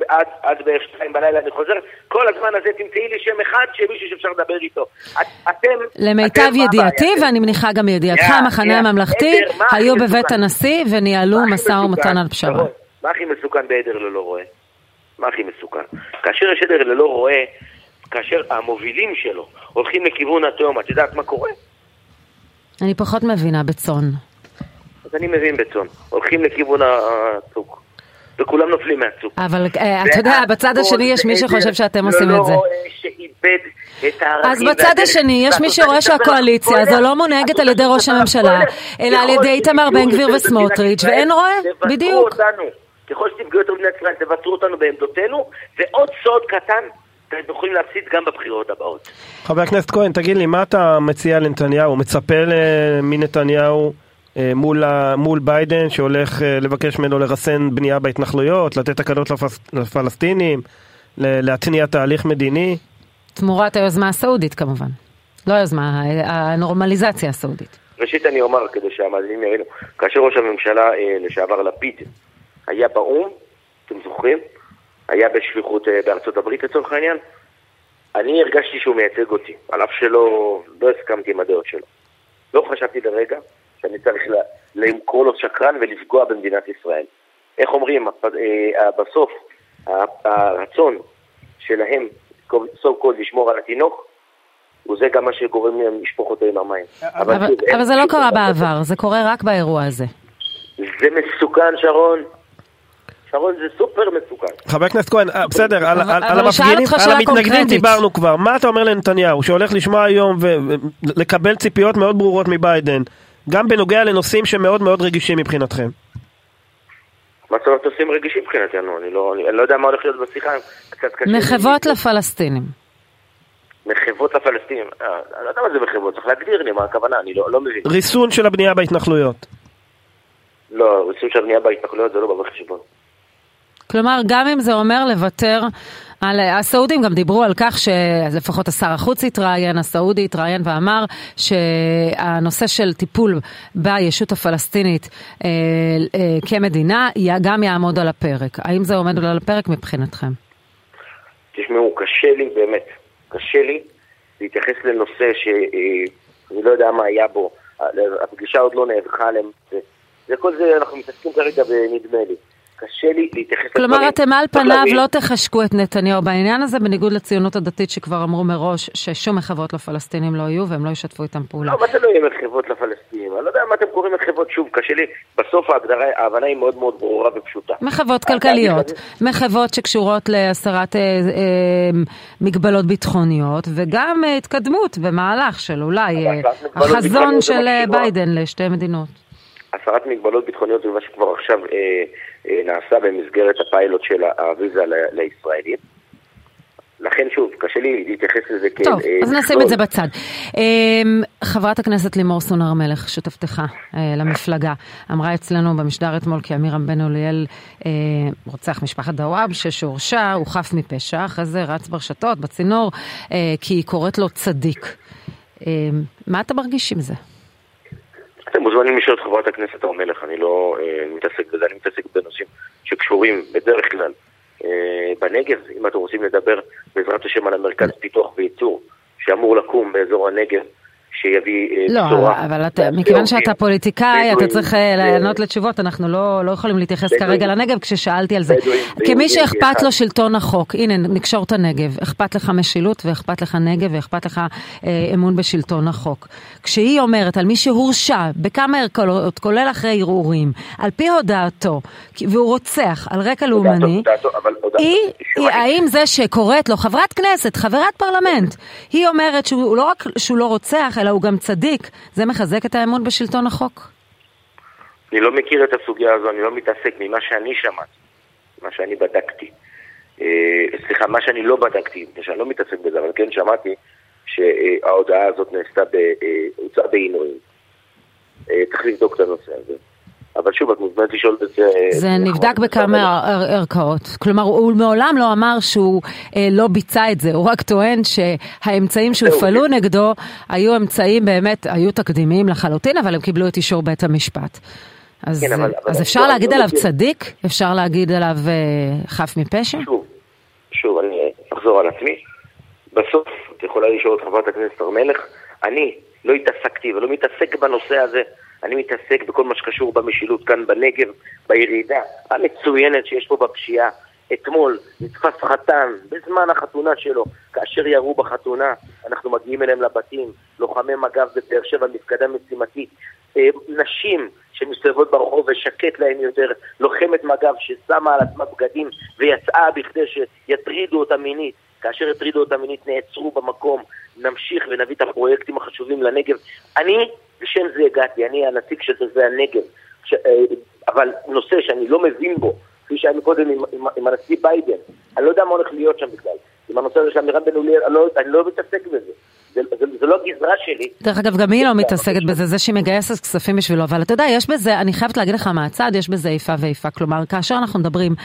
עד, עד בערך שתיים בלילה אני חוזר, כל הזמן הזה תמצאי לי שם אחד של מישהו שאפשר לדבר איתו. את, אתם... למיטב אתם, ידיעתי, הבעיה? ואני מניחה גם ידיעתך, יא, המחנה יא, הממלכתי, הכי היו מסוכן? בבית הנשיא וניהלו משא ומתן? על פשרה. שרון, מה הכי מסוכן בעדר ללא רועה? מה הכי מסוכן? כאשר יש עדר ללא רועה, כאשר המובילים שלו הולכים לכיוון התהום, את יודעת מה קורה? אני פחות מבינה בצאן. אז אני מבין בצאן. הולכים לכיוון הצוק. וכולם נופלים מהצוק. אבל אה, אתה יודע, בצד השני יש מי שחושב שאתם עושים את זה. לא את אז בצד. השני יש מי שרואה שהקואליציה הזו? לא מונהגת את על ידי ראש הממשלה? אלא על ידי איתמר בן גביר וסמוטריץ', ואין רואה, בדיוק. ככל שתפגעו יותר במדינת ישראל, תוותרו אותנו בעמדותינו, ועוד סוד קטן, אתם יכולים להפסיד גם בבחירות הבאות. חבר הכנסת כהן, תגיד לי, מה אתה מציע לנתניהו? מצפה מנתניהו מול, ה- מול ביידן שהולך אה, לבקש ממנו לרסן בנייה בהתנחלויות, לתת הקלות לפס, לפלסטינים, ל- להתניע תהליך מדיני? תמורת היוזמה הסעודית כמובן. לא היוזמה, ה- הנורמליזציה הסעודית. ראשית אני אומר, כדי שהמאזינים יבינו, כאשר ראש הממשלה אה, לשעבר לפיד היה באו"ם, אתם זוכרים? היה בשליחות אה, בארצות הברית לצורך העניין, אני הרגשתי שהוא מייצג אותי, על אף שלא לא הסכמתי עם הדעות שלו. לא חשבתי לרגע שאני צריך ל- למכור לו שקרן ולפגוע במדינת ישראל. איך אומרים, הפ- אה, בסוף הרצון שלהם, so called לשמור על התינוק, וזה גם מה שגורם להם לשפוך אותו עם המים. אבל שוב, אין אבל זה לא קרה דבר בעבר, זה קורה רק באירוע הזה. זה מסוכן, שרון. שרון זה סופר מסוכן. חבר הכנסת כהן, אה, בסדר, על, אבל- על, אבל על המפגינים, על המתנגדים. דיברנו כבר. מה אתה אומר לנתניהו, שהולך לשמוע היום ולקבל ציפיות מאוד ברורות מביידן, גם בנוגע לנושאים שמאוד מאוד רגישים מבחינתכם? מה זאת אומרת עושים רגישים מבחינתנו? אני לא, אני, אני לא יודע מה הולך להיות בשיחה, קצת קשה. לי. מחוות לפלסטינים. מחוות לפלסטינים. אה, אני לא יודע מה זה מחוות, צריך להגדיר לי מה הכוונה, אני לא, לא מבין. ריסון של הבנייה בהתנחלויות. לא, ריסון של הבנייה בהתנחלויות זה לא בא בחשבון. כלומר, גם אם זה אומר לוותר על... הסעודים גם דיברו על כך שלפחות השר החוץ התראיין, הסעודי התראיין ואמר שהנושא של טיפול בישות הפלסטינית אה, אה, כמדינה גם יעמוד על הפרק. האם זה עומד על הפרק מבחינתכם? תשמעו, קשה לי באמת, קשה לי להתייחס לנושא שאני לא יודע מה היה בו, הפגישה עוד לא נערכה עליהם, זה כל זה אנחנו מתעסקים כרגע בנדמה לי. קשה לי להתייחס כלומר, אתם על פניו לא תחשקו את נתניהו בעניין הזה, בניגוד לציונות הדתית שכבר אמרו מראש ששום מחוות לפלסטינים לא יהיו והם לא ישתפו איתם פעולה. לא, מה זה לא יהיה מחוות לפלסטינים? אני לא יודע מה אתם קוראים מחוות, שוב, קשה לי. בסוף ההגדרה, ההבנה היא מאוד מאוד ברורה ופשוטה. מחוות התהליך כלכליות, מחוות שקשורות להסרת אה, אה, מגבלות ביטחוניות, וגם אה, התקדמות במהלך של אולי אה, החזון של אה. ביידן לשתי מדינות. הסרת מגבלות ביטחוניות זה מה שכבר עכשיו אה, אה, נעשה במסגרת הפיילוט של הוויזה לישראלים. לכן שוב, קשה לי להתייחס לזה כ... טוב, אה, אז נשים מכלול. את זה בצד. אמ, חברת הכנסת לימור סון הר מלך, שותפתך אה, למפלגה, אמרה אצלנו במשדר אתמול כי עמירם בן אוליאל אה, רוצח משפחת דוואבשה שהורשע, הוא חף מפשע, אחרי זה רץ ברשתות, בצינור, אה, כי היא קוראת לו צדיק. אה, מה אתה מרגיש עם זה? מוזמנים לשאול את חברת הכנסת הר מלך, אני לא אה, מתעסק בזה, אני מתעסק בנושאים שקשורים בדרך כלל אה, בנגב. אם אתם רוצים לדבר בעזרת השם על המרכז פיתוח וייצור שאמור לקום באזור הנגב, שיביא אה, לא, בשורה. אבל אתה, מכיוון שאתה פוליטיקאי, אתה צריך אה, אה, לענות לתשובות, אנחנו לא, לא יכולים להתייחס. כרגע לנגב כששאלתי על זה. כמי שאכפת. לו שלטון החוק, הנה נקשור את הנגב, אכפת לך משילות ואכפת לך נגב ואכפת לך אה, אמון בשלטון החוק. כשהיא אומרת על מי שהורשע בכמה ערכאות, כולל אחרי ערעורים, על פי הודעתו, והוא רוצח על רקע לאומני, היא. האם זה שקוראת לו חברת כנסת, חברת פרלמנט, היא אומרת שהוא לא רק שהוא לא רוצח, אלא הוא גם צדיק, זה מחזק את האמון בשלטון החוק? אני לא מכיר את הסוגיה הזו, אני לא מתעסק ממה שאני שמעתי, מה שאני בדקתי. אה, סליחה, מה שאני לא בדקתי, שאני לא מתעסק בזה, אבל כן שמעתי שההודעה הזאת נעשתה, אה, הוצאה בעינויים. אה, צריך לבדוק את הנושא הזה. אבל שוב, את מוזמנת לשאול את זה... זה נכון, נבדק בכמה ער- ערכאות. כלומר, הוא מעולם לא אמר שהוא אה, לא ביצע את זה, הוא רק טוען שהאמצעים שהופעלו נגדו היו אמצעים באמת, היו תקדימיים לחלוטין, אבל הם קיבלו את אישור בית המשפט. אז, כן, אבל- אה, אבל אפשר לא- להגיד לא עליו. צדיק? אפשר להגיד עליו אה, חף מפשע? שוב, שוב, אני אחזור על עצמי. בסוף, את יכולה לשאול את חברת הכנסת הר מלך, אני לא התעסקתי ולא מתעסק בנושא הזה, אני מתעסק בכל מה שקשור במשילות כאן בנגב, בירידה המצוינת שיש פה בפשיעה. אתמול נתפס חתן בזמן החתונה שלו, כאשר ירו בחתונה, אנחנו מגיעים אליהם לבתים, לוחמי מג"ב בבאר שבע, מפקדה משימתית, אה, נשים שמסתובבות ברחוב ושקט להם יותר, לוחמת מג"ב ששמה על עצמה בגדים ויצאה בכדי שיטרידו אותה מינית, כאשר הטרידו אותה מינית נעצרו במקום, נמשיך ונביא את הפרויקטים החשובים לנגב. אני, בשם זה הגעתי, אני הנציג של תושבי הנגב, ש, אה, אבל נושא שאני לא מבין בו, כפי שהיה מקודם עם, עם, עם הנשיא ביידן, אני לא יודע מה הולך להיות שם בכלל. עם הנושא הזה של עמירם בן אוליאל, אני לא, אני לא מתעסק בזה. זה, זה, זה לא הגזרה שלי. דרך אגב, גם היא לא מתעסקת בזה, זה שהיא מגייסת כספים בשבילו, אבל אתה יודע, יש בזה, אני חייבת להגיד לך מהצד, יש בזה איפה ואיפה. כלומר, כאשר אנחנו מדברים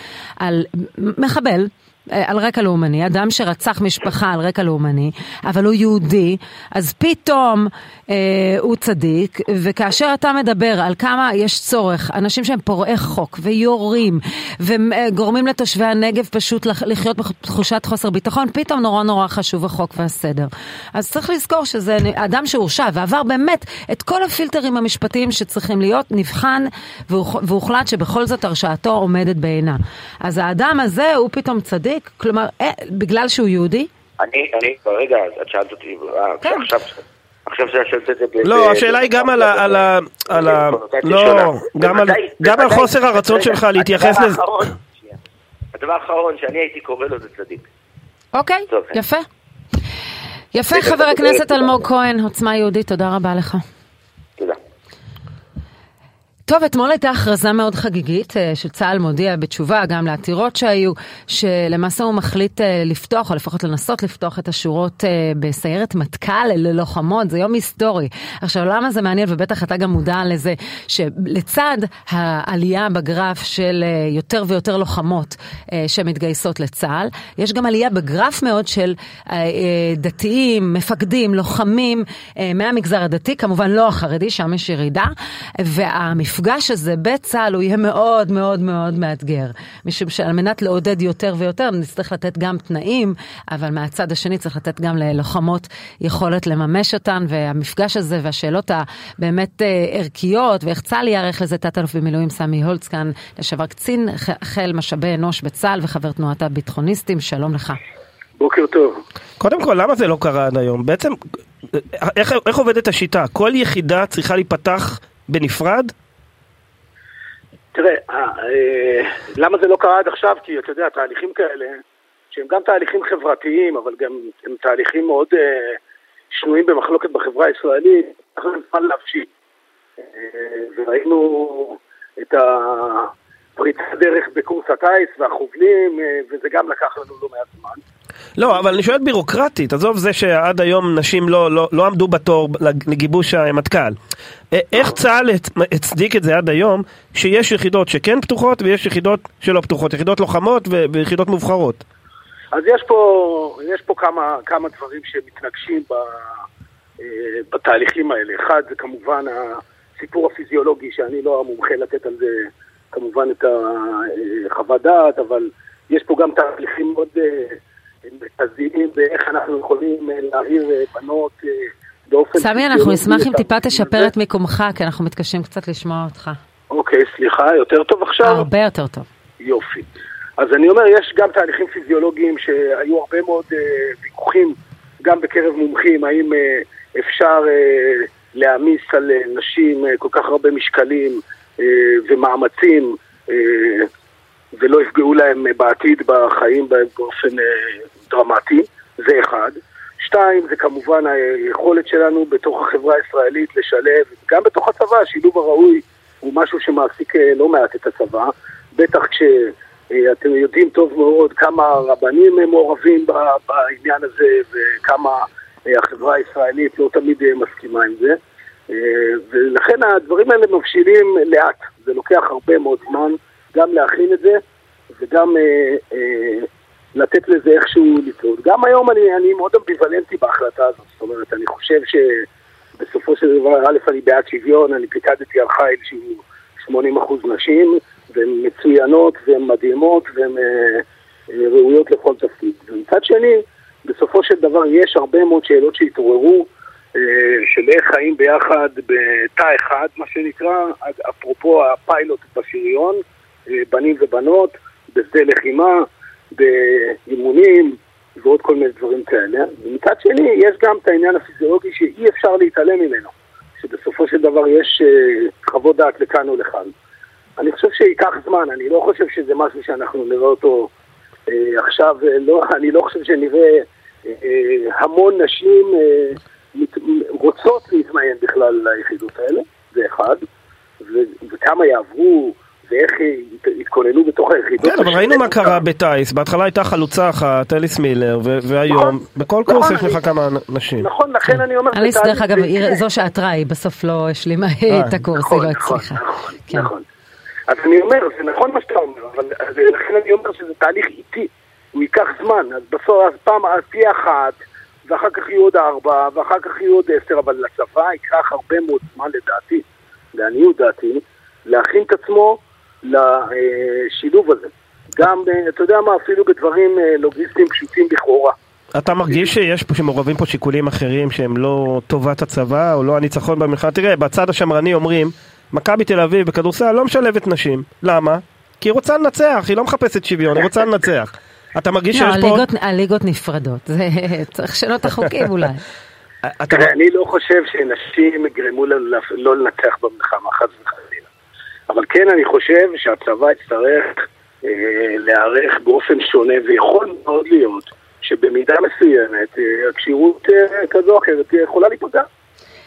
על מחבל, על רקע לאומני, אדם שרצח משפחה על רקע לאומני, אבל הוא יהודי, אז פתאום אה, הוא צדיק, וכאשר אתה מדבר על כמה יש צורך, אנשים שהם פורעי חוק ויורים, וגורמים לתושבי הנגב פשוט לח- לחיות בתחושת חוסר ביטחון, פתאום נורא נורא חשוב החוק והסדר. אז צריך לזכור שזה אדם שהורשע ועבר באמת את כל הפילטרים המשפטיים שצריכים להיות, נבחן והוחלט שבכל זאת הרשעתו עומדת בעינה. אז האדם הזה הוא פתאום צדיק? כלומר, אה, בגלל שהוא יהודי? אני, אני, רגע, את שאלת אותי, אה, כן. עכשיו, עכשיו שאת שואלת את זה... ב- לא, השאלה היא גם על ה... על ה... על ה... בקונוטציה לא. גם על- חוסר הרצון שלך להתייחס הדבר לזה. הדבר האחרון שאני הייתי קורא לו זה צדיק. אוקיי. יפה. יפה, חבר הכנסת. אלמוג כהן, עוצמה יהודית, תודה רבה לך. טוב, אתמול הייתה הכרזה מאוד חגיגית אה, שצה"ל מודיע בתשובה גם לעתירות שהיו, שלמעשה הוא מחליט אה, לפתוח, או לפחות לנסות לפתוח את השורות אה, בסיירת מטכ"ל ללוחמות, זה יום היסטורי. עכשיו, למה זה מעניין, ובטח אתה גם מודע לזה, שלצד העלייה בגרף של יותר ויותר לוחמות שמתגייסות לצה"ל, יש גם עלייה בגרף מאוד של דתיים, מפקדים, לוחמים מהמגזר הדתי, כמובן לא החרדי, שם יש ירידה, והמפגש הזה בצה"ל הוא יהיה מאוד מאוד מאוד מאתגר, משום שעל מנת לעודד יותר ויותר נצטרך לתת גם תנאים, אבל מהצד השני צריך לתת גם ללוחמות יכולת לממש אותן, והמפגש הזה והשאלות הבאמת אה, ערכיות, ואיך צה"ל ייערך לזה, תת-אלוף במילואים סמי הולץ כאן, לשעבר קצין חיל משאבי אנוש בצה"ל וחבר תנועת הביטחוניסטים, שלום לך. בוקר טוב. קודם כל, למה זה לא קרה עד היום? בעצם, איך, איך עובדת השיטה? כל יחידה צריכה להיפתח בנפרד? תראה, אה, אה, למה זה לא קרה עד עכשיו? כי אתה יודע, תהליכים כאלה, שהם גם תהליכים חברתיים, אבל גם הם תהליכים מאוד אה, שנויים במחלוקת בחברה הישראלית, אנחנו נוכל להבשיל. אה, וראינו את הפריצת דרך בקורס הטיס והחובלים, וזה גם לקח לנו לא מעט זמן. לא, אבל אני שואל בירוקרטית, עזוב זה שעד היום נשים לא, לא, לא עמדו בתור לגיבוש המטכ"ל. איך צה"ל הצדיק את זה עד היום, שיש יחידות שכן פתוחות ויש יחידות שלא פתוחות, יחידות לוחמות ויחידות מובחרות? אז יש פה, יש פה כמה, כמה דברים שמתנגשים ב, אה, בתהליכים האלה. אחד זה כמובן הסיפור הפיזיולוגי, שאני לא המומחה לתת על זה כמובן את החוות דעת, אבל יש פה גם תהליכים מאוד אה, מרכזיים באיך אנחנו יכולים אה, להעיר בנות באופן... סמי, אנחנו נשמח אם טיפה תשפר את מיקומך, כי אנחנו מתקשים קצת לשמוע אותך. אוקיי, סליחה, יותר טוב עכשיו? הרבה יותר טוב. יופי. אז אני אומר, יש גם תהליכים פיזיולוגיים שהיו הרבה מאוד ויכוחים, גם בקרב מומחים, האם אפשר להעמיס על נשים כל כך הרבה משקלים ומאמצים ולא יפגעו להם בעתיד בחיים באופן דרמטי, זה אחד. שתיים, זה כמובן היכולת שלנו בתוך החברה הישראלית לשלב, גם בתוך הצבא, השילוב הראוי הוא משהו שמעסיק לא מעט את הצבא, בטח כש... אה, יודעים טוב מאוד כמה רבנים מעורבים בעניין הזה וכמה אה, החברה הישראלית לא תמיד אה, מסכימה עם זה. ולכן הדברים האלה מבשילים לאט, זה לוקח הרבה מאוד זמן גם להכין את זה וגם לתת לזה איכשהו לצעוד. גם היום אני, אני מאוד אמביוולנטי בהחלטה הזאת, זאת אומרת, אני חושב שבסופו של דבר, א', אני בעד שוויון, אני פיקדתי על חיל שהוא 80% נשים, והן מצוינות והן מדהימות והן אה, אה, ראויות לכל תפקיד. ומצד שני, בסופו של דבר יש הרבה מאוד שאלות שהתעוררו, אה, של איך חיים ביחד בתא אחד, מה שנקרא, אפרופו הפיילוט בשריון, בנים ובנות, בשדה לחימה, באימונים ועוד כל מיני דברים כאלה. ומצד שני, יש גם את העניין הפיזיולוגי שאי אפשר להתעלם ממנו, שבסופו של דבר יש חוות דעת לכאן או לכאן. אני חושב שייקח זמן, אני לא חושב שזה משהו שאנחנו נראה אותו אה, עכשיו, אה, לא, [laughs] אני לא חושב שנראה אה, אה, המון נשים אה, מת, רוצות להתמיין בכלל ליחידות האלה, זה אחד, ו, וכמה יעברו, ואיך יתכוננו בתוך היחידות. כן, אבל ראינו מה קרה בטייס, בהתחלה הייתה חלוצה אחת, אליס מילר, והיום, נכון, בכל קורס נכון, יש לך כמה נשים. נכון, לכן כן. אני אומר... אליס, דרך אגב, זו שעתרה, היא בסוף לא השלימה אה, את הקורס, היא לא נכון, הצליחה. נכון, כן. נכון. אז אני אומר, זה נכון מה שאתה אומר, אבל לכן אני אומר שזה תהליך איטי, הוא ייקח זמן, אז בסוף, אז פעם, אז תהיה אחת, ואחר כך יהיו עוד ארבע, ואחר כך יהיו עוד עשר, אבל לצבא ייקח הרבה מאוד זמן לדעתי, לעניות דעתי, להכין את עצמו לשילוב הזה. גם, אתה יודע מה, אפילו בדברים אה, לוגיסטיים פשוטים לכאורה. אתה מרגיש שיש פה, שמעורבים פה שיקולים אחרים שהם לא טובת הצבא או לא הניצחון במלחמה? תראה, בצד השמרני אומרים מכבי תל אביב בכדורסל לא משלבת נשים. למה? כי היא רוצה לנצח, היא לא מחפשת שוויון, היא רוצה לנצח. אתה מרגיש לא, שיש פה... לא, הליגות נפרדות, זה צריך לשנות את החוקים אולי. תראה, אני לא חושב שנשים יגרמו לא לנצח במלחמה, חס וחלילה. אבל כן, אני חושב שהצבא יצטרך אה, להיערך באופן שונה, ויכול מאוד להיות שבמידה מסוימת אה, הכשירות אה, כזו או אחרת יכולה להיפגע.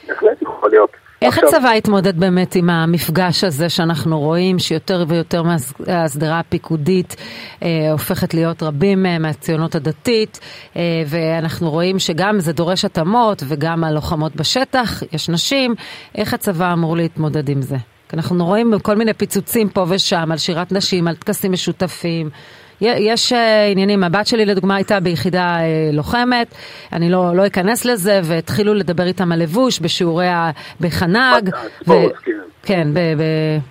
בהחלט יכול להיות. איך עכשיו... הצבא התמודד באמת עם המפגש הזה שאנחנו רואים שיותר ויותר מההסדרה הפיקודית אה, הופכת להיות רבים אה, מהציונות הדתית אה, ואנחנו רואים שגם זה דורש התאמות וגם הלוחמות בשטח, יש נשים, איך הצבא אמור להתמודד עם זה? אנחנו רואים כל מיני פיצוצים פה ושם על שירת נשים, על טקסים משותפים. יש אה, עניינים, הבת שלי לדוגמה הייתה ביחידה אה, לוחמת, אני לא, לא אכנס לזה, והתחילו לדבר איתם על לבוש בשיעורי, ה... בחנ"ג. ו... כן, ב, ב,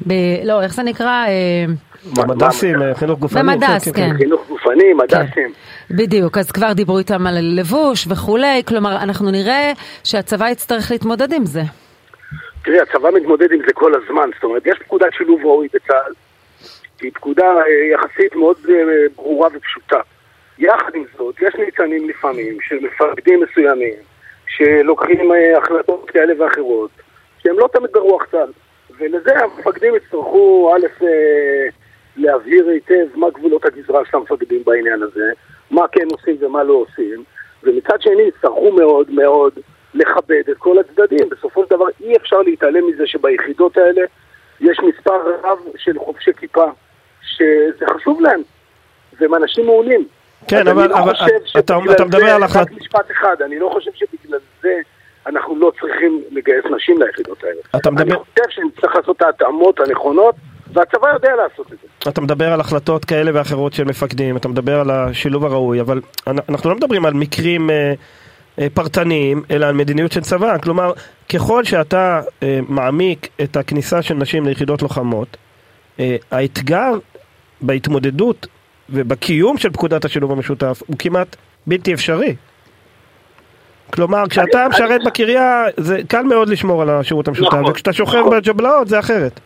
ב, לא, איך זה נקרא? אה, במדסים, חינוך גופני. במדס, כן. כן. חינוך גופני, מדסים. כן. בדיוק, אז כבר דיברו איתם על לבוש וכולי, כלומר, אנחנו נראה שהצבא יצטרך להתמודד עם זה. תראי, הצבא מתמודד עם זה כל הזמן, זאת אומרת, יש פקודת שילוב ראוי בצה"ל, שהיא פקודה אה, יחסית מאוד אה, ברורה ופשוטה. יחד עם זאת, יש ניצנים לפעמים של מפקדים מסוימים שלוקחים אה, החלטות כאלה ואחרות שהם לא תמיד ברוח צה"ל. ולזה המפקדים יצטרכו א', להבהיר היטב מה גבולות הגזרה של המפקדים בעניין הזה, מה כן עושים ומה לא עושים, ומצד שני יצטרכו מאוד מאוד לכבד את כל הצדדים. בסופו של דבר אי אפשר להתעלם מזה שביחידות האלה יש מספר רב של חובשי כיפה שזה חשוב להם, והם אנשים מעולים. כן, אבל- לא אבל חושב אתה- אתה מדבר על רק משפט אחד, אני לא חושב שבגלל זה אנחנו לא צריכים לגייס נשים ליחידות האלה. אתה מדבר- אני חושב שנצטרך לעשות את ההתאמות הנכונות, והצבא יודע לעשות את זה. אתה מדבר על החלטות כאלה ואחרות של מפקדים, אתה מדבר על השילוב הראוי, אבל אנ- אנחנו לא מדברים על מקרים אה, פרטניים, אלא על מדיניות של צבא. כלומר, ככל שאתה אה, מעמיק את הכניסה של נשים ליחידות לוחמות, אה, האתגר בהתמודדות ובקיום של פקודת השילוב המשותף הוא כמעט בלתי אפשרי. כלומר, כשאתה משרת בקריה, זה קל מאוד לשמור על השירות המשותף, נכון, וכשאתה שוכב נכון. בג'בלאות זה אחרת.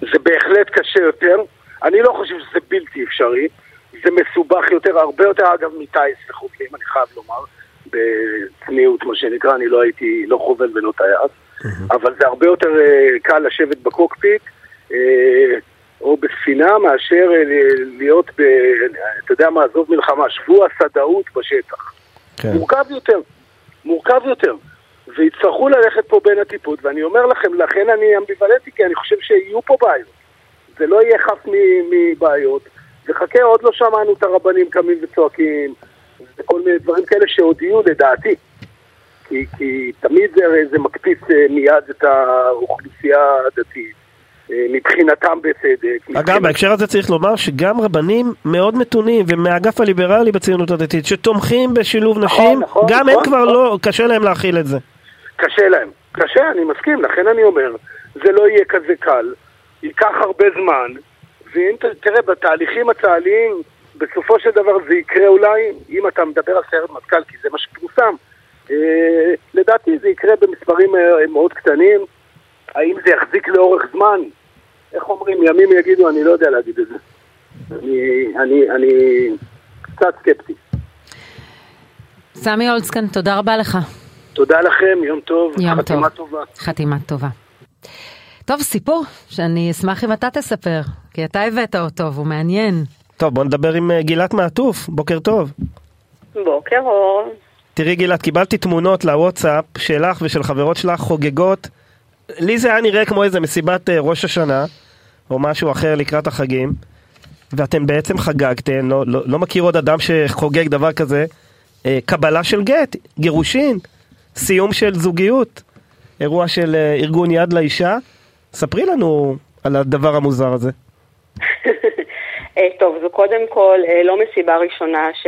זה בהחלט קשה יותר. אני לא חושב שזה בלתי אפשרי. זה מסובך יותר, הרבה יותר אגב מטייס לחוקרים, אני חייב לומר, בצניעות מה שנקרא, אני לא הייתי לא חובל ולא טייס, אבל זה הרבה יותר אה, קל לשבת בקוקפיט אה, או בספינה מאשר אה, להיות, ב, אתה יודע מה, עזוב מלחמה, שבוע סדאות בשטח. כן. מורכב יותר, מורכב יותר. ויצטרכו ללכת פה בין הטיפות, ואני אומר לכם, לכן אני אמביוולנטי, כי אני חושב שיהיו פה בעיות. זה לא יהיה חף מבעיות. וחכה, עוד לא שמענו את הרבנים קמים וצועקים, וכל מיני דברים כאלה שעוד יהיו לדעתי. כי, כי תמיד זה, זה מקפיץ אה, מיד את האוכלוסייה הדתית, אה, מבחינתם בצדק. אגב, מבחינת- בהקשר הזה צריך לומר שגם רבנים מאוד מתונים ומהאגף הליברלי בציונות הדתית שתומכים בשילוב נכון, נשים, נכון, גם נכון, הם כבר נכון. לא, קשה להם להכיל את זה. קשה להם. קשה, אני מסכים, לכן אני אומר, זה לא יהיה כזה קל, ייקח הרבה זמן, ואם תראה, בתהליכים הצה"ליים, בסופו של דבר זה יקרה אולי, אם אתה מדבר על סיירת מטכ"ל, כי זה מה שפורסם, אה, לדעתי זה יקרה במספרים אה, מאוד קטנים. האם זה יחזיק לאורך זמן? איך אומרים, ימים יגידו, אני לא יודע להגיד את זה. אני, אני, אני קצת סקפטי. סמי אולצקן, תודה רבה לך. תודה לכם, יום טוב, יום חתימה טוב. טובה. חתימה טובה. טוב, סיפור שאני אשמח אם אתה תספר, כי אתה הבאת אותו והוא מעניין. טוב, בוא נדבר עם אה, גילת מעטוף, בוקר טוב. בוקר אור. תראי גילת, קיבלתי תמונות לוואטסאפ שלך ושל חברות שלך חוגגות. לי זה היה נראה כמו איזה מסיבת אה, ראש השנה, או משהו אחר לקראת החגים, ואתם בעצם חגגתם, לא, לא, לא מכיר עוד אדם שחוגג דבר כזה, אה, קבלה של גט, גירושין, סיום של זוגיות, אירוע של ארגון יד לאישה. ספרי לנו על הדבר המוזר הזה. אה, טוב, זו קודם כל אה, לא מסיבה ראשונה ש...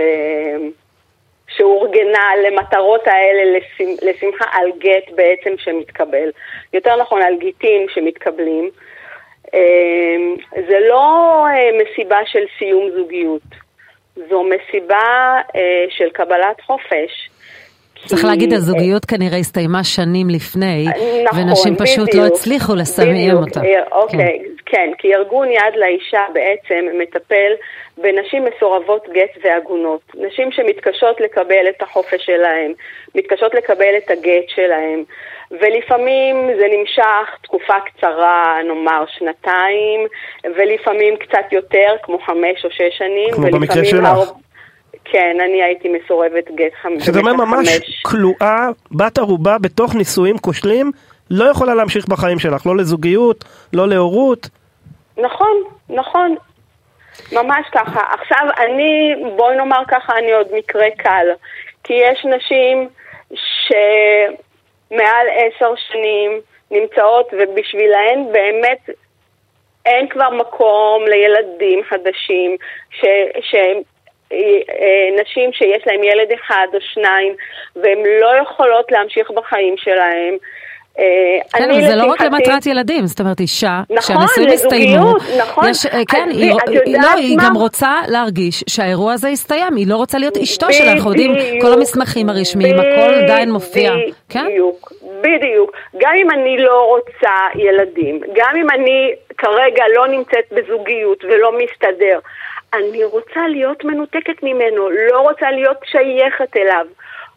שאורגנה למטרות האלה לשמ... לשמחה על גט בעצם שמתקבל. יותר נכון על גיטים שמתקבלים. אה, זה לא מסיבה של סיום זוגיות, זו מסיבה של קבלת חופש. צריך להגיד, הזוגיות כנראה הסתיימה שנים לפני, נכון, ונשים פשוט לא הצליחו לסיים אותה. אה, אוקיי, כן, כי ארגון יד לאישה בעצם מטפל בנשים מסורבות גט ועגונות. נשים שמתקשות לקבל את החופש שלהן, מתקשות לקבל את הגט שלהן, ולפעמים זה נמשך תקופה קצרה, נאמר שנתיים, ולפעמים קצת יותר, כמו חמש או שש שנים. כמו במקרה שלך. ארבע- כן, אני הייתי מסורבת גט חמש. שזה אומר ממש כלואה, בת ערובה בתוך נישואים כושלים, לא יכולה להמשיך בחיים שלך, לא לזוגיות, לא להורות. נכון, נכון. ממש ככה. עכשיו אני, בואי נאמר ככה, אני עוד מקרה קל. כי יש נשים שמעל עשר שנים נמצאות ובשבילהן באמת אין כבר מקום לילדים חדשים, ש... ש... נשים שיש להם ילד אחד או שניים והן לא יכולות להמשיך בחיים שלהם. אה, כן, אבל זה לא רק למטרת ילדים, זאת אומרת אישה, נכון, שהנישואים הסתיימו, נכון. אה, כן, היא, לא, מה? גם רוצה להרגיש שהאירוע הזה הסתיים, היא לא רוצה להיות אשתו שלה, אנחנו יודעים, כל המסמכים הרשמיים, הכל עדיין מופיע, כן? בדיוק, בדיוק. גם אם אני לא רוצה ילדים, גם אם אני כרגע לא נמצאת בזוגיות ולא מסתדר, אני רוצה להיות מנותקת ממנו, לא רוצה להיות שייכת אליו.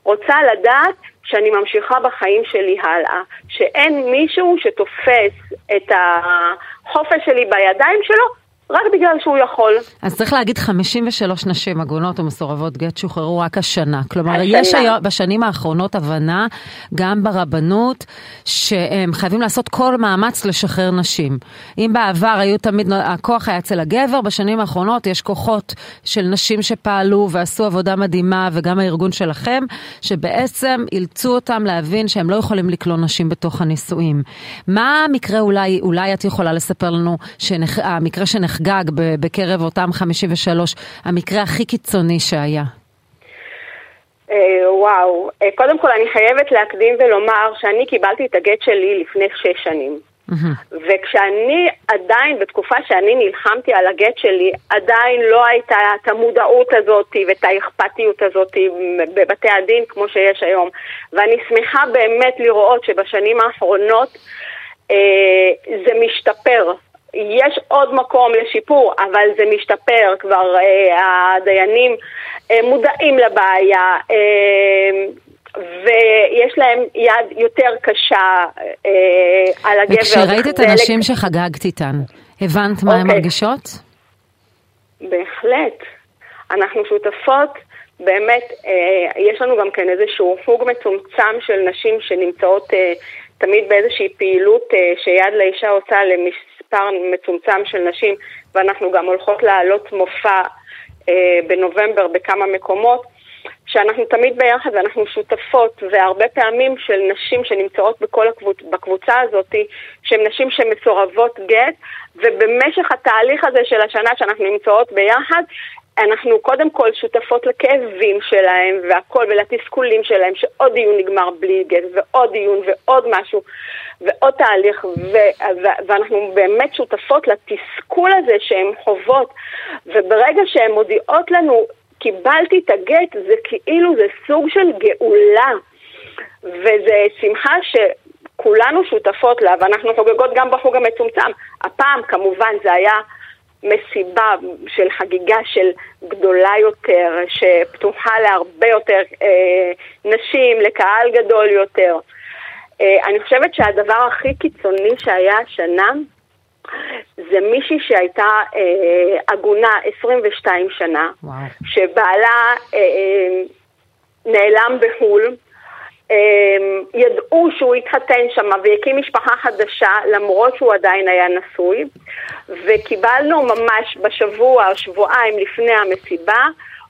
רוצה לדעת שאני ממשיכה בחיים שלי הלאה, שאין מישהו שתופס את החופש שלי בידיים שלו רק בגלל שהוא יכול. אז צריך להגיד 53 נשים עגונות ומסורבות גט שוחררו רק השנה. כלומר, השנה. יש היום, בשנים האחרונות הבנה, גם ברבנות, שהם חייבים לעשות כל מאמץ לשחרר נשים. אם בעבר היו תמיד, הכוח היה אצל הגבר, בשנים האחרונות יש כוחות של נשים שפעלו ועשו עבודה מדהימה, וגם הארגון שלכם, שבעצם אילצו אותם להבין שהם לא יכולים לקלוא נשים בתוך הנישואים. מה המקרה אולי, אולי את יכולה לספר לנו, שנח, המקרה שנחגג ב- בקרב אותם 53, המקרה הכי קיצוני שהיה? אה, וואו, אה, קודם כל אני חייבת להקדים ולומר שאני קיבלתי את הגט שלי לפני שש שנים. וכשאני עדיין, בתקופה שאני נלחמתי על הגט שלי, עדיין לא הייתה את המודעות הזאת ואת האכפתיות הזאת בבתי הדין כמו שיש היום. ואני שמחה באמת לראות שבשנים האחרונות אה, זה משתפר. יש עוד מקום לשיפור, אבל זה משתפר, כבר אה, הדיינים אה, מודעים לבעיה, אה, ויש להם יד יותר קשה אה, על הגבר. וכשראית את הנשים שחגגת איתן, הבנת מה הן אוקיי. מרגישות? בהחלט. אנחנו שותפות, באמת, אה, יש לנו גם כן איזשהו חוג מצומצם של נשים שנמצאות אה, תמיד באיזושהי פעילות אה, שיד לאישה עושה למספר מצומצם של נשים, ואנחנו גם הולכות להעלות מופע אה, בנובמבר בכמה מקומות. שאנחנו תמיד ביחד ואנחנו שותפות, והרבה פעמים של נשים שנמצאות בכל הקבוצ... בקבוצה הזאת, שהן נשים שמסורבות גט, ובמשך התהליך הזה של השנה שאנחנו נמצאות ביחד, אנחנו קודם כל שותפות לכאבים שלהם והכל, ולתסכולים שלהם, שעוד דיון נגמר בלי גט, ועוד דיון ועוד משהו, ועוד תהליך, ו- ו- ואנחנו באמת שותפות לתסכול הזה שהן חוות, וברגע שהן מודיעות לנו, קיבלתי את הגט, זה כאילו זה סוג של גאולה, וזה שמחה שכולנו שותפות לה, ואנחנו חוגגות גם בחוג המצומצם. הפעם כמובן זה היה מסיבה של חגיגה של גדולה יותר, שפתוחה להרבה יותר אה, נשים, לקהל גדול יותר. אה, אני חושבת שהדבר הכי קיצוני שהיה השנה, זה מישהי שהייתה אה, עגונה 22 שנה, וואו. שבעלה אה, אה, נעלם בחו"ל, ידעו שהוא התחתן שם והקים משפחה חדשה למרות שהוא עדיין היה נשוי, וקיבלנו ממש בשבוע או שבועיים לפני המסיבה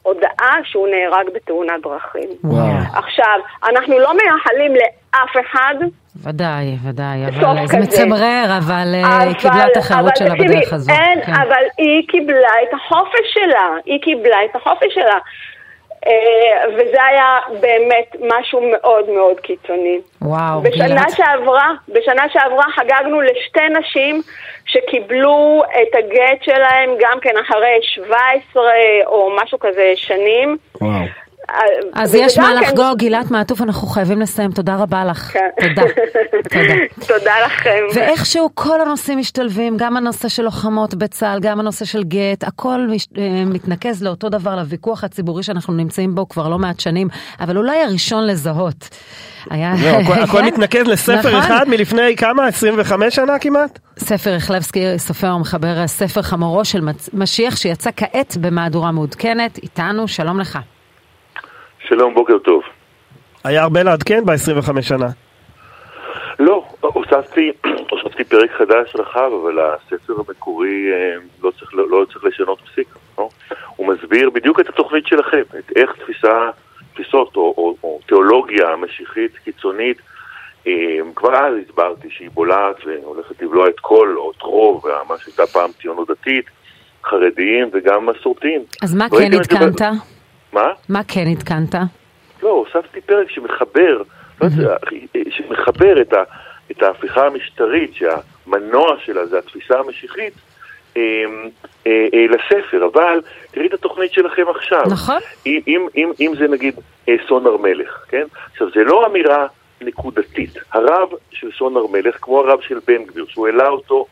הודעה שהוא נהרג בתאונת דרכים. וואו. עכשיו, אנחנו לא מייחלים לאף אחד ודאי, ודאי, אבל זה כזה. מצמרר, אבל אה, היא קיבלה את החירות אבל שלה בדרך הזו. אין, כן. אבל היא קיבלה את החופש שלה, היא קיבלה את החופש שלה. אה, וזה היה באמת משהו מאוד מאוד קיצוני. וואו, בשנה גילת. שעברה, בשנה שעברה חגגנו לשתי נשים שקיבלו את הגט שלהם גם כן אחרי 17 או משהו כזה שנים. וואו. אז יש מה כן- לחגוג, גילת מעטוף, אנחנו חייבים לסיים, תודה רבה לך. כן. תודה, תודה. [laughs] תודה לכם. ואיכשהו כל הנושאים משתלבים, גם הנושא של לוחמות בצה"ל, גם הנושא של גט, הכל אה, מתנקז לאותו דבר, לוויכוח הציבורי שאנחנו נמצאים בו כבר לא מעט שנים, אבל אולי הראשון לזהות. היה... זהו, הכל- כן, [laughs] מתנקז לספר נכון. אחד מלפני כמה? 25 שנה כמעט? ספר החלבסקי, סופר ומחבר הספר חמורו של משיח, שיצא כעת במהדורה מעודכנת. איתנו, שלום לך. שלום, בוקר טוב. היה הרבה לעדכן ב-25 שנה. לא, הוספתי, [clears throat] הוספתי פרק חדש רחב, אבל הספר המקורי אה, לא צריך, לא, לא צריך לשנות פסיק. לא? הוא מסביר בדיוק את התוכנית שלכם, את איך תפיסה, תפיסות או, או, או תיאולוגיה משיחית קיצונית, אה, כבר אז הסברתי שהיא בולעת והולכת לבלוע את כל, או את רוב, מה שהייתה פעם ציונות דתית, חרדיים וגם מסורתיים. אז מה כן זה ב-? מה? מה כן עדכנת? לא, הוספתי פרק שמחבר, יודע, שמחבר את, ה, את ההפיכה המשטרית, שהמנוע שלה זה התפיסה המשיחית, אה, אה, אה, לספר, אבל תראי את התוכנית שלכם עכשיו. נכון. אם, אם, אם, זה נגיד אה, סון הר מלך, כן? עכשיו, זה לא אמירה נקודתית. הרב של סון הר מלך, כמו הרב של בן גביר, שהוא העלה אותו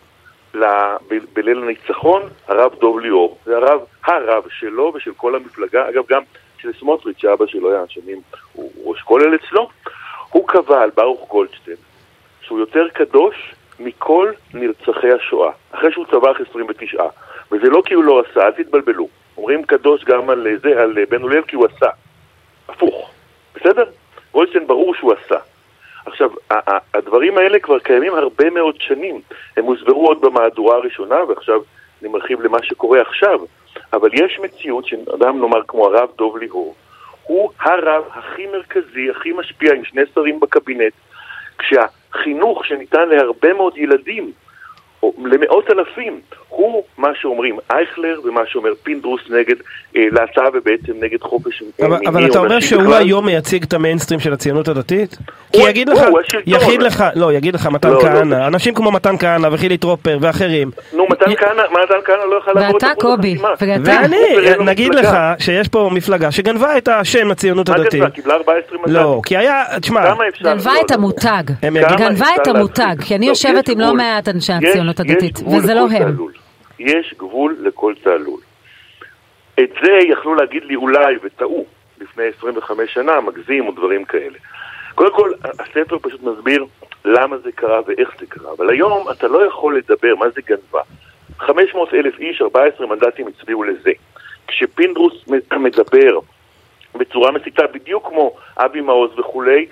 בליל הניצחון, הרב דוב ליאור, זה הרב, הרב שלו ושל כל המפלגה, אגב גם של סמוטריץ', שאבא שלו היה שנים, הוא ראש כולל אצלו, הוא קבע על ברוך גולדשטיין שהוא יותר קדוש מכל נרצחי השואה, אחרי שהוא טבח 29. וזה לא כי הוא לא עשה, אל תתבלבלו. אומרים קדוש גם על זה, על בן אוליאל כי הוא עשה. הפוך, בסדר? גולדשטיין ברור שהוא עשה. עכשיו, הדברים האלה כבר קיימים הרבה מאוד שנים. הם הוסברו עוד במהדורה הראשונה, ועכשיו אני מרחיב למה שקורה עכשיו. אבל יש מציאות שאדם, נאמר, כמו הרב דוב ליאור, הוא הרב הכי מרכזי, הכי משפיע, עם שני שרים בקבינט, כשהחינוך שניתן להרבה מאוד ילדים, או למאות אלפים, הוא מה שאומרים אייכלר ומה שאומר פינדרוס נגד אה, להט"ב ובעצם נגד חופש אבל, מיני. אבל אתה אומר שהוא בכלל... היום מייצג את המיינסטרים של הציונות הדתית? כי יגיד לך, יגיד לך, לא, יגיד לך מתן לא, כהנא, לא. אנשים כמו מתן כהנא וחילי טרופר ואחרים. נו, מתן כהנא, מתן כהנא לא יכול לעבור את ואתה קובי, ואני, נגיד לך שיש פה מפלגה שגנבה את השם הציונות הדתית. מה גנבה? קיבלה 14 מנדטים. לא, כי היה, תשמע. גנבה את המותג. גנבה את המותג, כי אני יושבת עם לא מעט אנשי הציונות הדתית, וזה לא הם. יש גבול לכל תעלול. את זה יכלו להגיד לי אולי, וטעו, לפני 25 שנה, מגזים או דברים כאלה. קודם כל, הספר פשוט מסביר למה זה קרה ואיך זה קרה, אבל היום אתה לא יכול לדבר מה זה גנבה. 500 אלף איש, 14 מנדטים הצביעו לזה. כשפינדרוס מדבר בצורה מסיתה, בדיוק כמו אבי מעוז וכולי,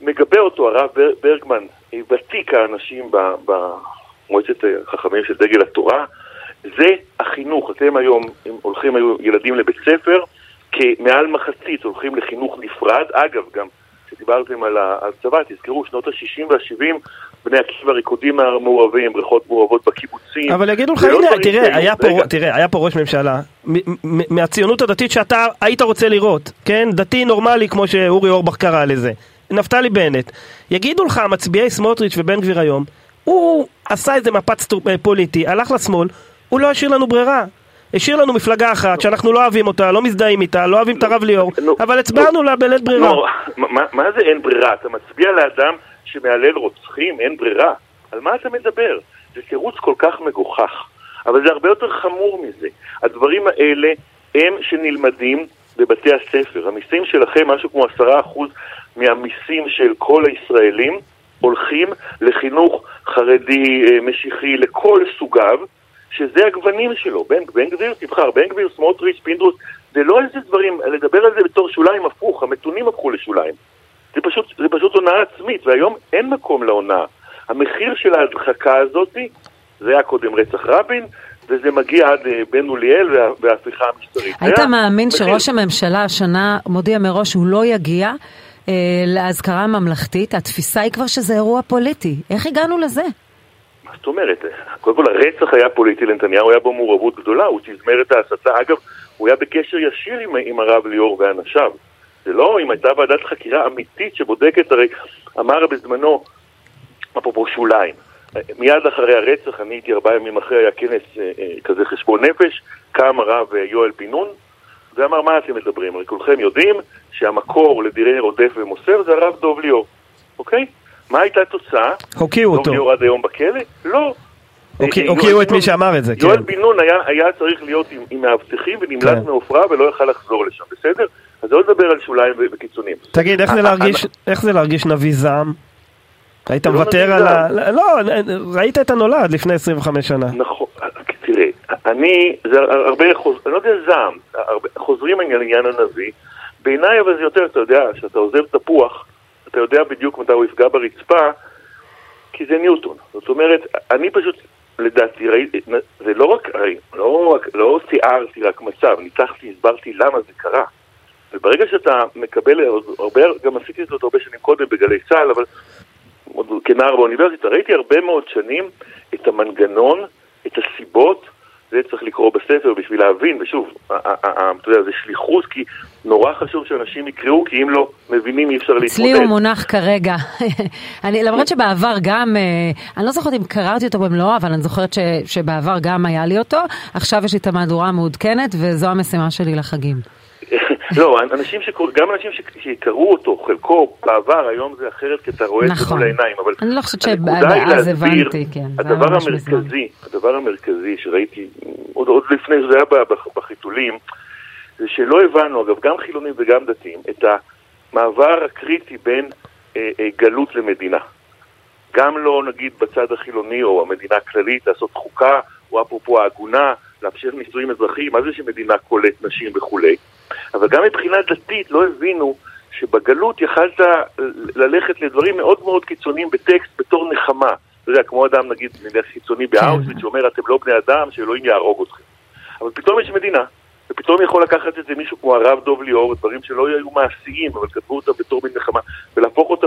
מגבה אותו הרב ברגמן, ותיק האנשים במועצת החכמים של דגל התורה, זה החינוך. אתם היום, אם הולכים היו ילדים לבית ספר, כמעל מחצית הולכים לחינוך נפרד. אגב, גם כשדיברתם על הצבא, תזכרו, שנות ה-60 וה-70, בני עקיבא, ריקודים מעורבים, בריכות מעורבות בקיבוצים. אבל יגידו לך, לא הנה, תראה, היה פה, תראה, היה פה ראש ממשלה מהציונות הדתית שאתה היית רוצה לראות, כן? דתי נורמלי, כמו שאורי אורבך קרא לזה. נפתלי בנט. יגידו לך, מצביעי סמוטריץ' ובן גביר היום, הוא עשה איזה מפץ פוליטי, הלך לשמאל, הוא לא השאיר לנו ברירה. השאיר לנו מפלגה אחת שאנחנו לא אוהבים אותה, לא מזדהים איתה, לא אוהבים את הרב ליאור, אבל הצבענו לה בלית ברירה. מה זה אין ברירה? אתה מצביע לאדם שמהלל רוצחים, אין ברירה. על מה אתה מדבר? זה תירוץ כל כך מגוחך. אבל זה הרבה יותר חמור מזה. הדברים האלה הם שנלמדים בבתי הספר. המיסים שלכם, משהו כמו עשרה אחוז מהמיסים של כל הישראלים, הולכים לחינוך חרדי, אה, משיחי, לכל סוגיו, שזה הגוונים שלו. בן, בן גביר, תבחר, בן גביר, סמוטריץ', פינדרוס, זה לא איזה דברים, לדבר על זה בתור שוליים הפוך, המתונים הפכו לשוליים. זה פשוט, זה פשוט הונאה עצמית, והיום אין מקום להונאה. המחיר של ההדחקה הזאת, זה היה קודם רצח רבין, וזה מגיע עד אה, בן אוליאל וההפיכה המשטרית. היית מאמין מחיר... שראש הממשלה השנה מודיע מראש שהוא לא יגיע אה, לאזכרה הממלכתית? התפיסה היא כבר שזה אירוע פוליטי. איך הגענו לזה? זאת אומרת, קודם כל הרצח היה פוליטי לנתניהו, היה בו מעורבות גדולה, הוא תזמר את ההסתה. אגב, הוא היה בקשר ישיר עם, עם הרב ליאור ואנשיו. זה לא, אם הייתה ועדת חקירה אמיתית שבודקת, הרי אמר בזמנו, אפרופו שוליים, מיד אחרי הרצח, אני הייתי ארבעה ימים אחרי, היה כנס אה, אה, כזה חשבון נפש, קם הרב אה, יואל בן נון, ואמר, מה אתם מדברים? הרי כולכם יודעים שהמקור לדירי רודף ומוסר זה הרב דוב ליאור, אוקיי? מה הייתה התוצאה? הוקיעו אותו. דב עד היום בכלא? לא. הוקיעו את מי שאמר את זה, כן. יואל בן נון היה צריך להיות עם מאבטחים ונמלט כן. מעופרה ולא יכל לחזור לשם, בסדר? אז לא לדבר על שוליים וקיצונים. תגיד, איך זה להרגיש נביא זעם? היית לא מוותר על ה... לא, ראית את הנולד לפני 25 שנה. נכון, תראה, אני, זה הרבה, אני לא יודע זעם, חוזרים על עניין הנביא, בעיניי אבל זה יותר, אתה יודע, כשאתה עוזב תפוח, אתה יודע בדיוק מתי הוא יפגע ברצפה, כי זה ניוטון. זאת אומרת, אני פשוט, לדעתי, ראיתי, זה לא רק, לא, רק, לא תיארתי רק מצב, ניצחתי, הסברתי למה זה קרה. וברגע שאתה מקבל, הרבה, גם עשיתי את זה הרבה שנים קודם בגלי צה"ל, אבל עוד כנער באוניברסיטה, ראיתי הרבה מאוד שנים את המנגנון, את הסיבות, זה צריך לקרוא בספר בשביל להבין, ושוב, אתה יודע, זה שליחות, כי נורא חשוב שאנשים יקראו, כי אם לא מבינים אי אפשר להתמודד. אצלי הוא מונח כרגע. [laughs] אני, למרות שבעבר גם, אה, אני לא זוכרת אם קראתי אותו במלואו, אבל אני זוכרת ש, שבעבר גם היה לי אותו, עכשיו יש לי את המהדורה המעודכנת, וזו המשימה שלי לחגים. [laughs] לא, אנשים שקור... גם אנשים שקראו אותו, חלקו בעבר, היום זה אחרת כי אתה רואה את זה מול העיניים, אבל אני לא חושבת שאז הבנתי, כן. הדבר המרכזי, הדבר המרכזי שראיתי, עוד, עוד לפני שזה היה בחיתולים, זה שלא הבנו, אגב, גם חילונים וגם דתיים, את המעבר הקריטי בין אה, אה, גלות למדינה. גם לא, נגיד, בצד החילוני או המדינה הכללית, לעשות חוקה, או אפרופו העגונה, לאפשר נישואים אזרחיים, מה זה שמדינה קולט נשים וכולי, אבל גם מבחינה דתית לא הבינו שבגלות יכלת ללכת לדברים מאוד מאוד קיצוניים בטקסט בתור נחמה. אתה יודע, כמו אדם נגיד, קיצוני באאוטוויץ, שאומר אתם לא בני אדם, שאלוהים יהרוג אתכם. אבל פתאום יש מדינה, ופתאום יכול לקחת את זה מישהו כמו הרב דוב ליאור, דברים שלא היו מעשיים, אבל כתבו אותם בתור מין נחמה, ולהפוך אותם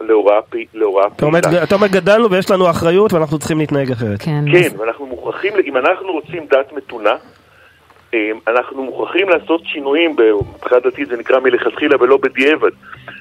להוראה פעילה. אתה אומר גדלנו ויש לנו אחריות ואנחנו צריכים להתנהג אחרת. כן, ואנחנו מוכרחים, אם אנחנו רוצים דת מתונה, אנחנו מוכרחים לעשות שינויים, מבחינה דתית זה נקרא מלכתחילה ולא בדיעבד.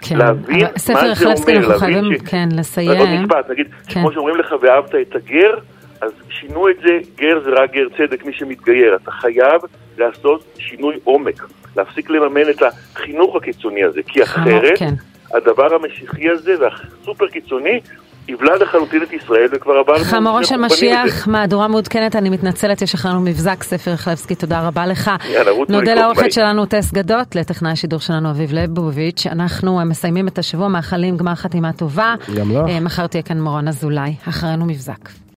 כן, להבין מה זה אומר, אנחנו חייבים, כן, לסיים. עוד משפט, נגיד, כן. כמו שאומרים לך ואהבת את הגר, אז שינו את זה, גר זה רק גר צדק, מי שמתגייר. אתה חייב לעשות שינוי עומק, להפסיק לממן את החינוך הקיצוני הזה, כי אחרת, כן. הדבר המשיחי הזה והסופר קיצוני יבלע לחלוטין את ישראל וכבר עברנו... חמורו של משיח, מהדורה מעודכנת, אני מתנצלת, יש אחרינו מבזק ספר חלבסקי, תודה רבה לך. נודה לעורכת שלנו טס גדות, לטכנאי השידור שלנו אביב ליבוביץ', אנחנו מסיימים את השבוע, מאחלים גמר חתימה טובה. גם לך. מחר תהיה כאן מורן אזולאי, אחרינו מבזק.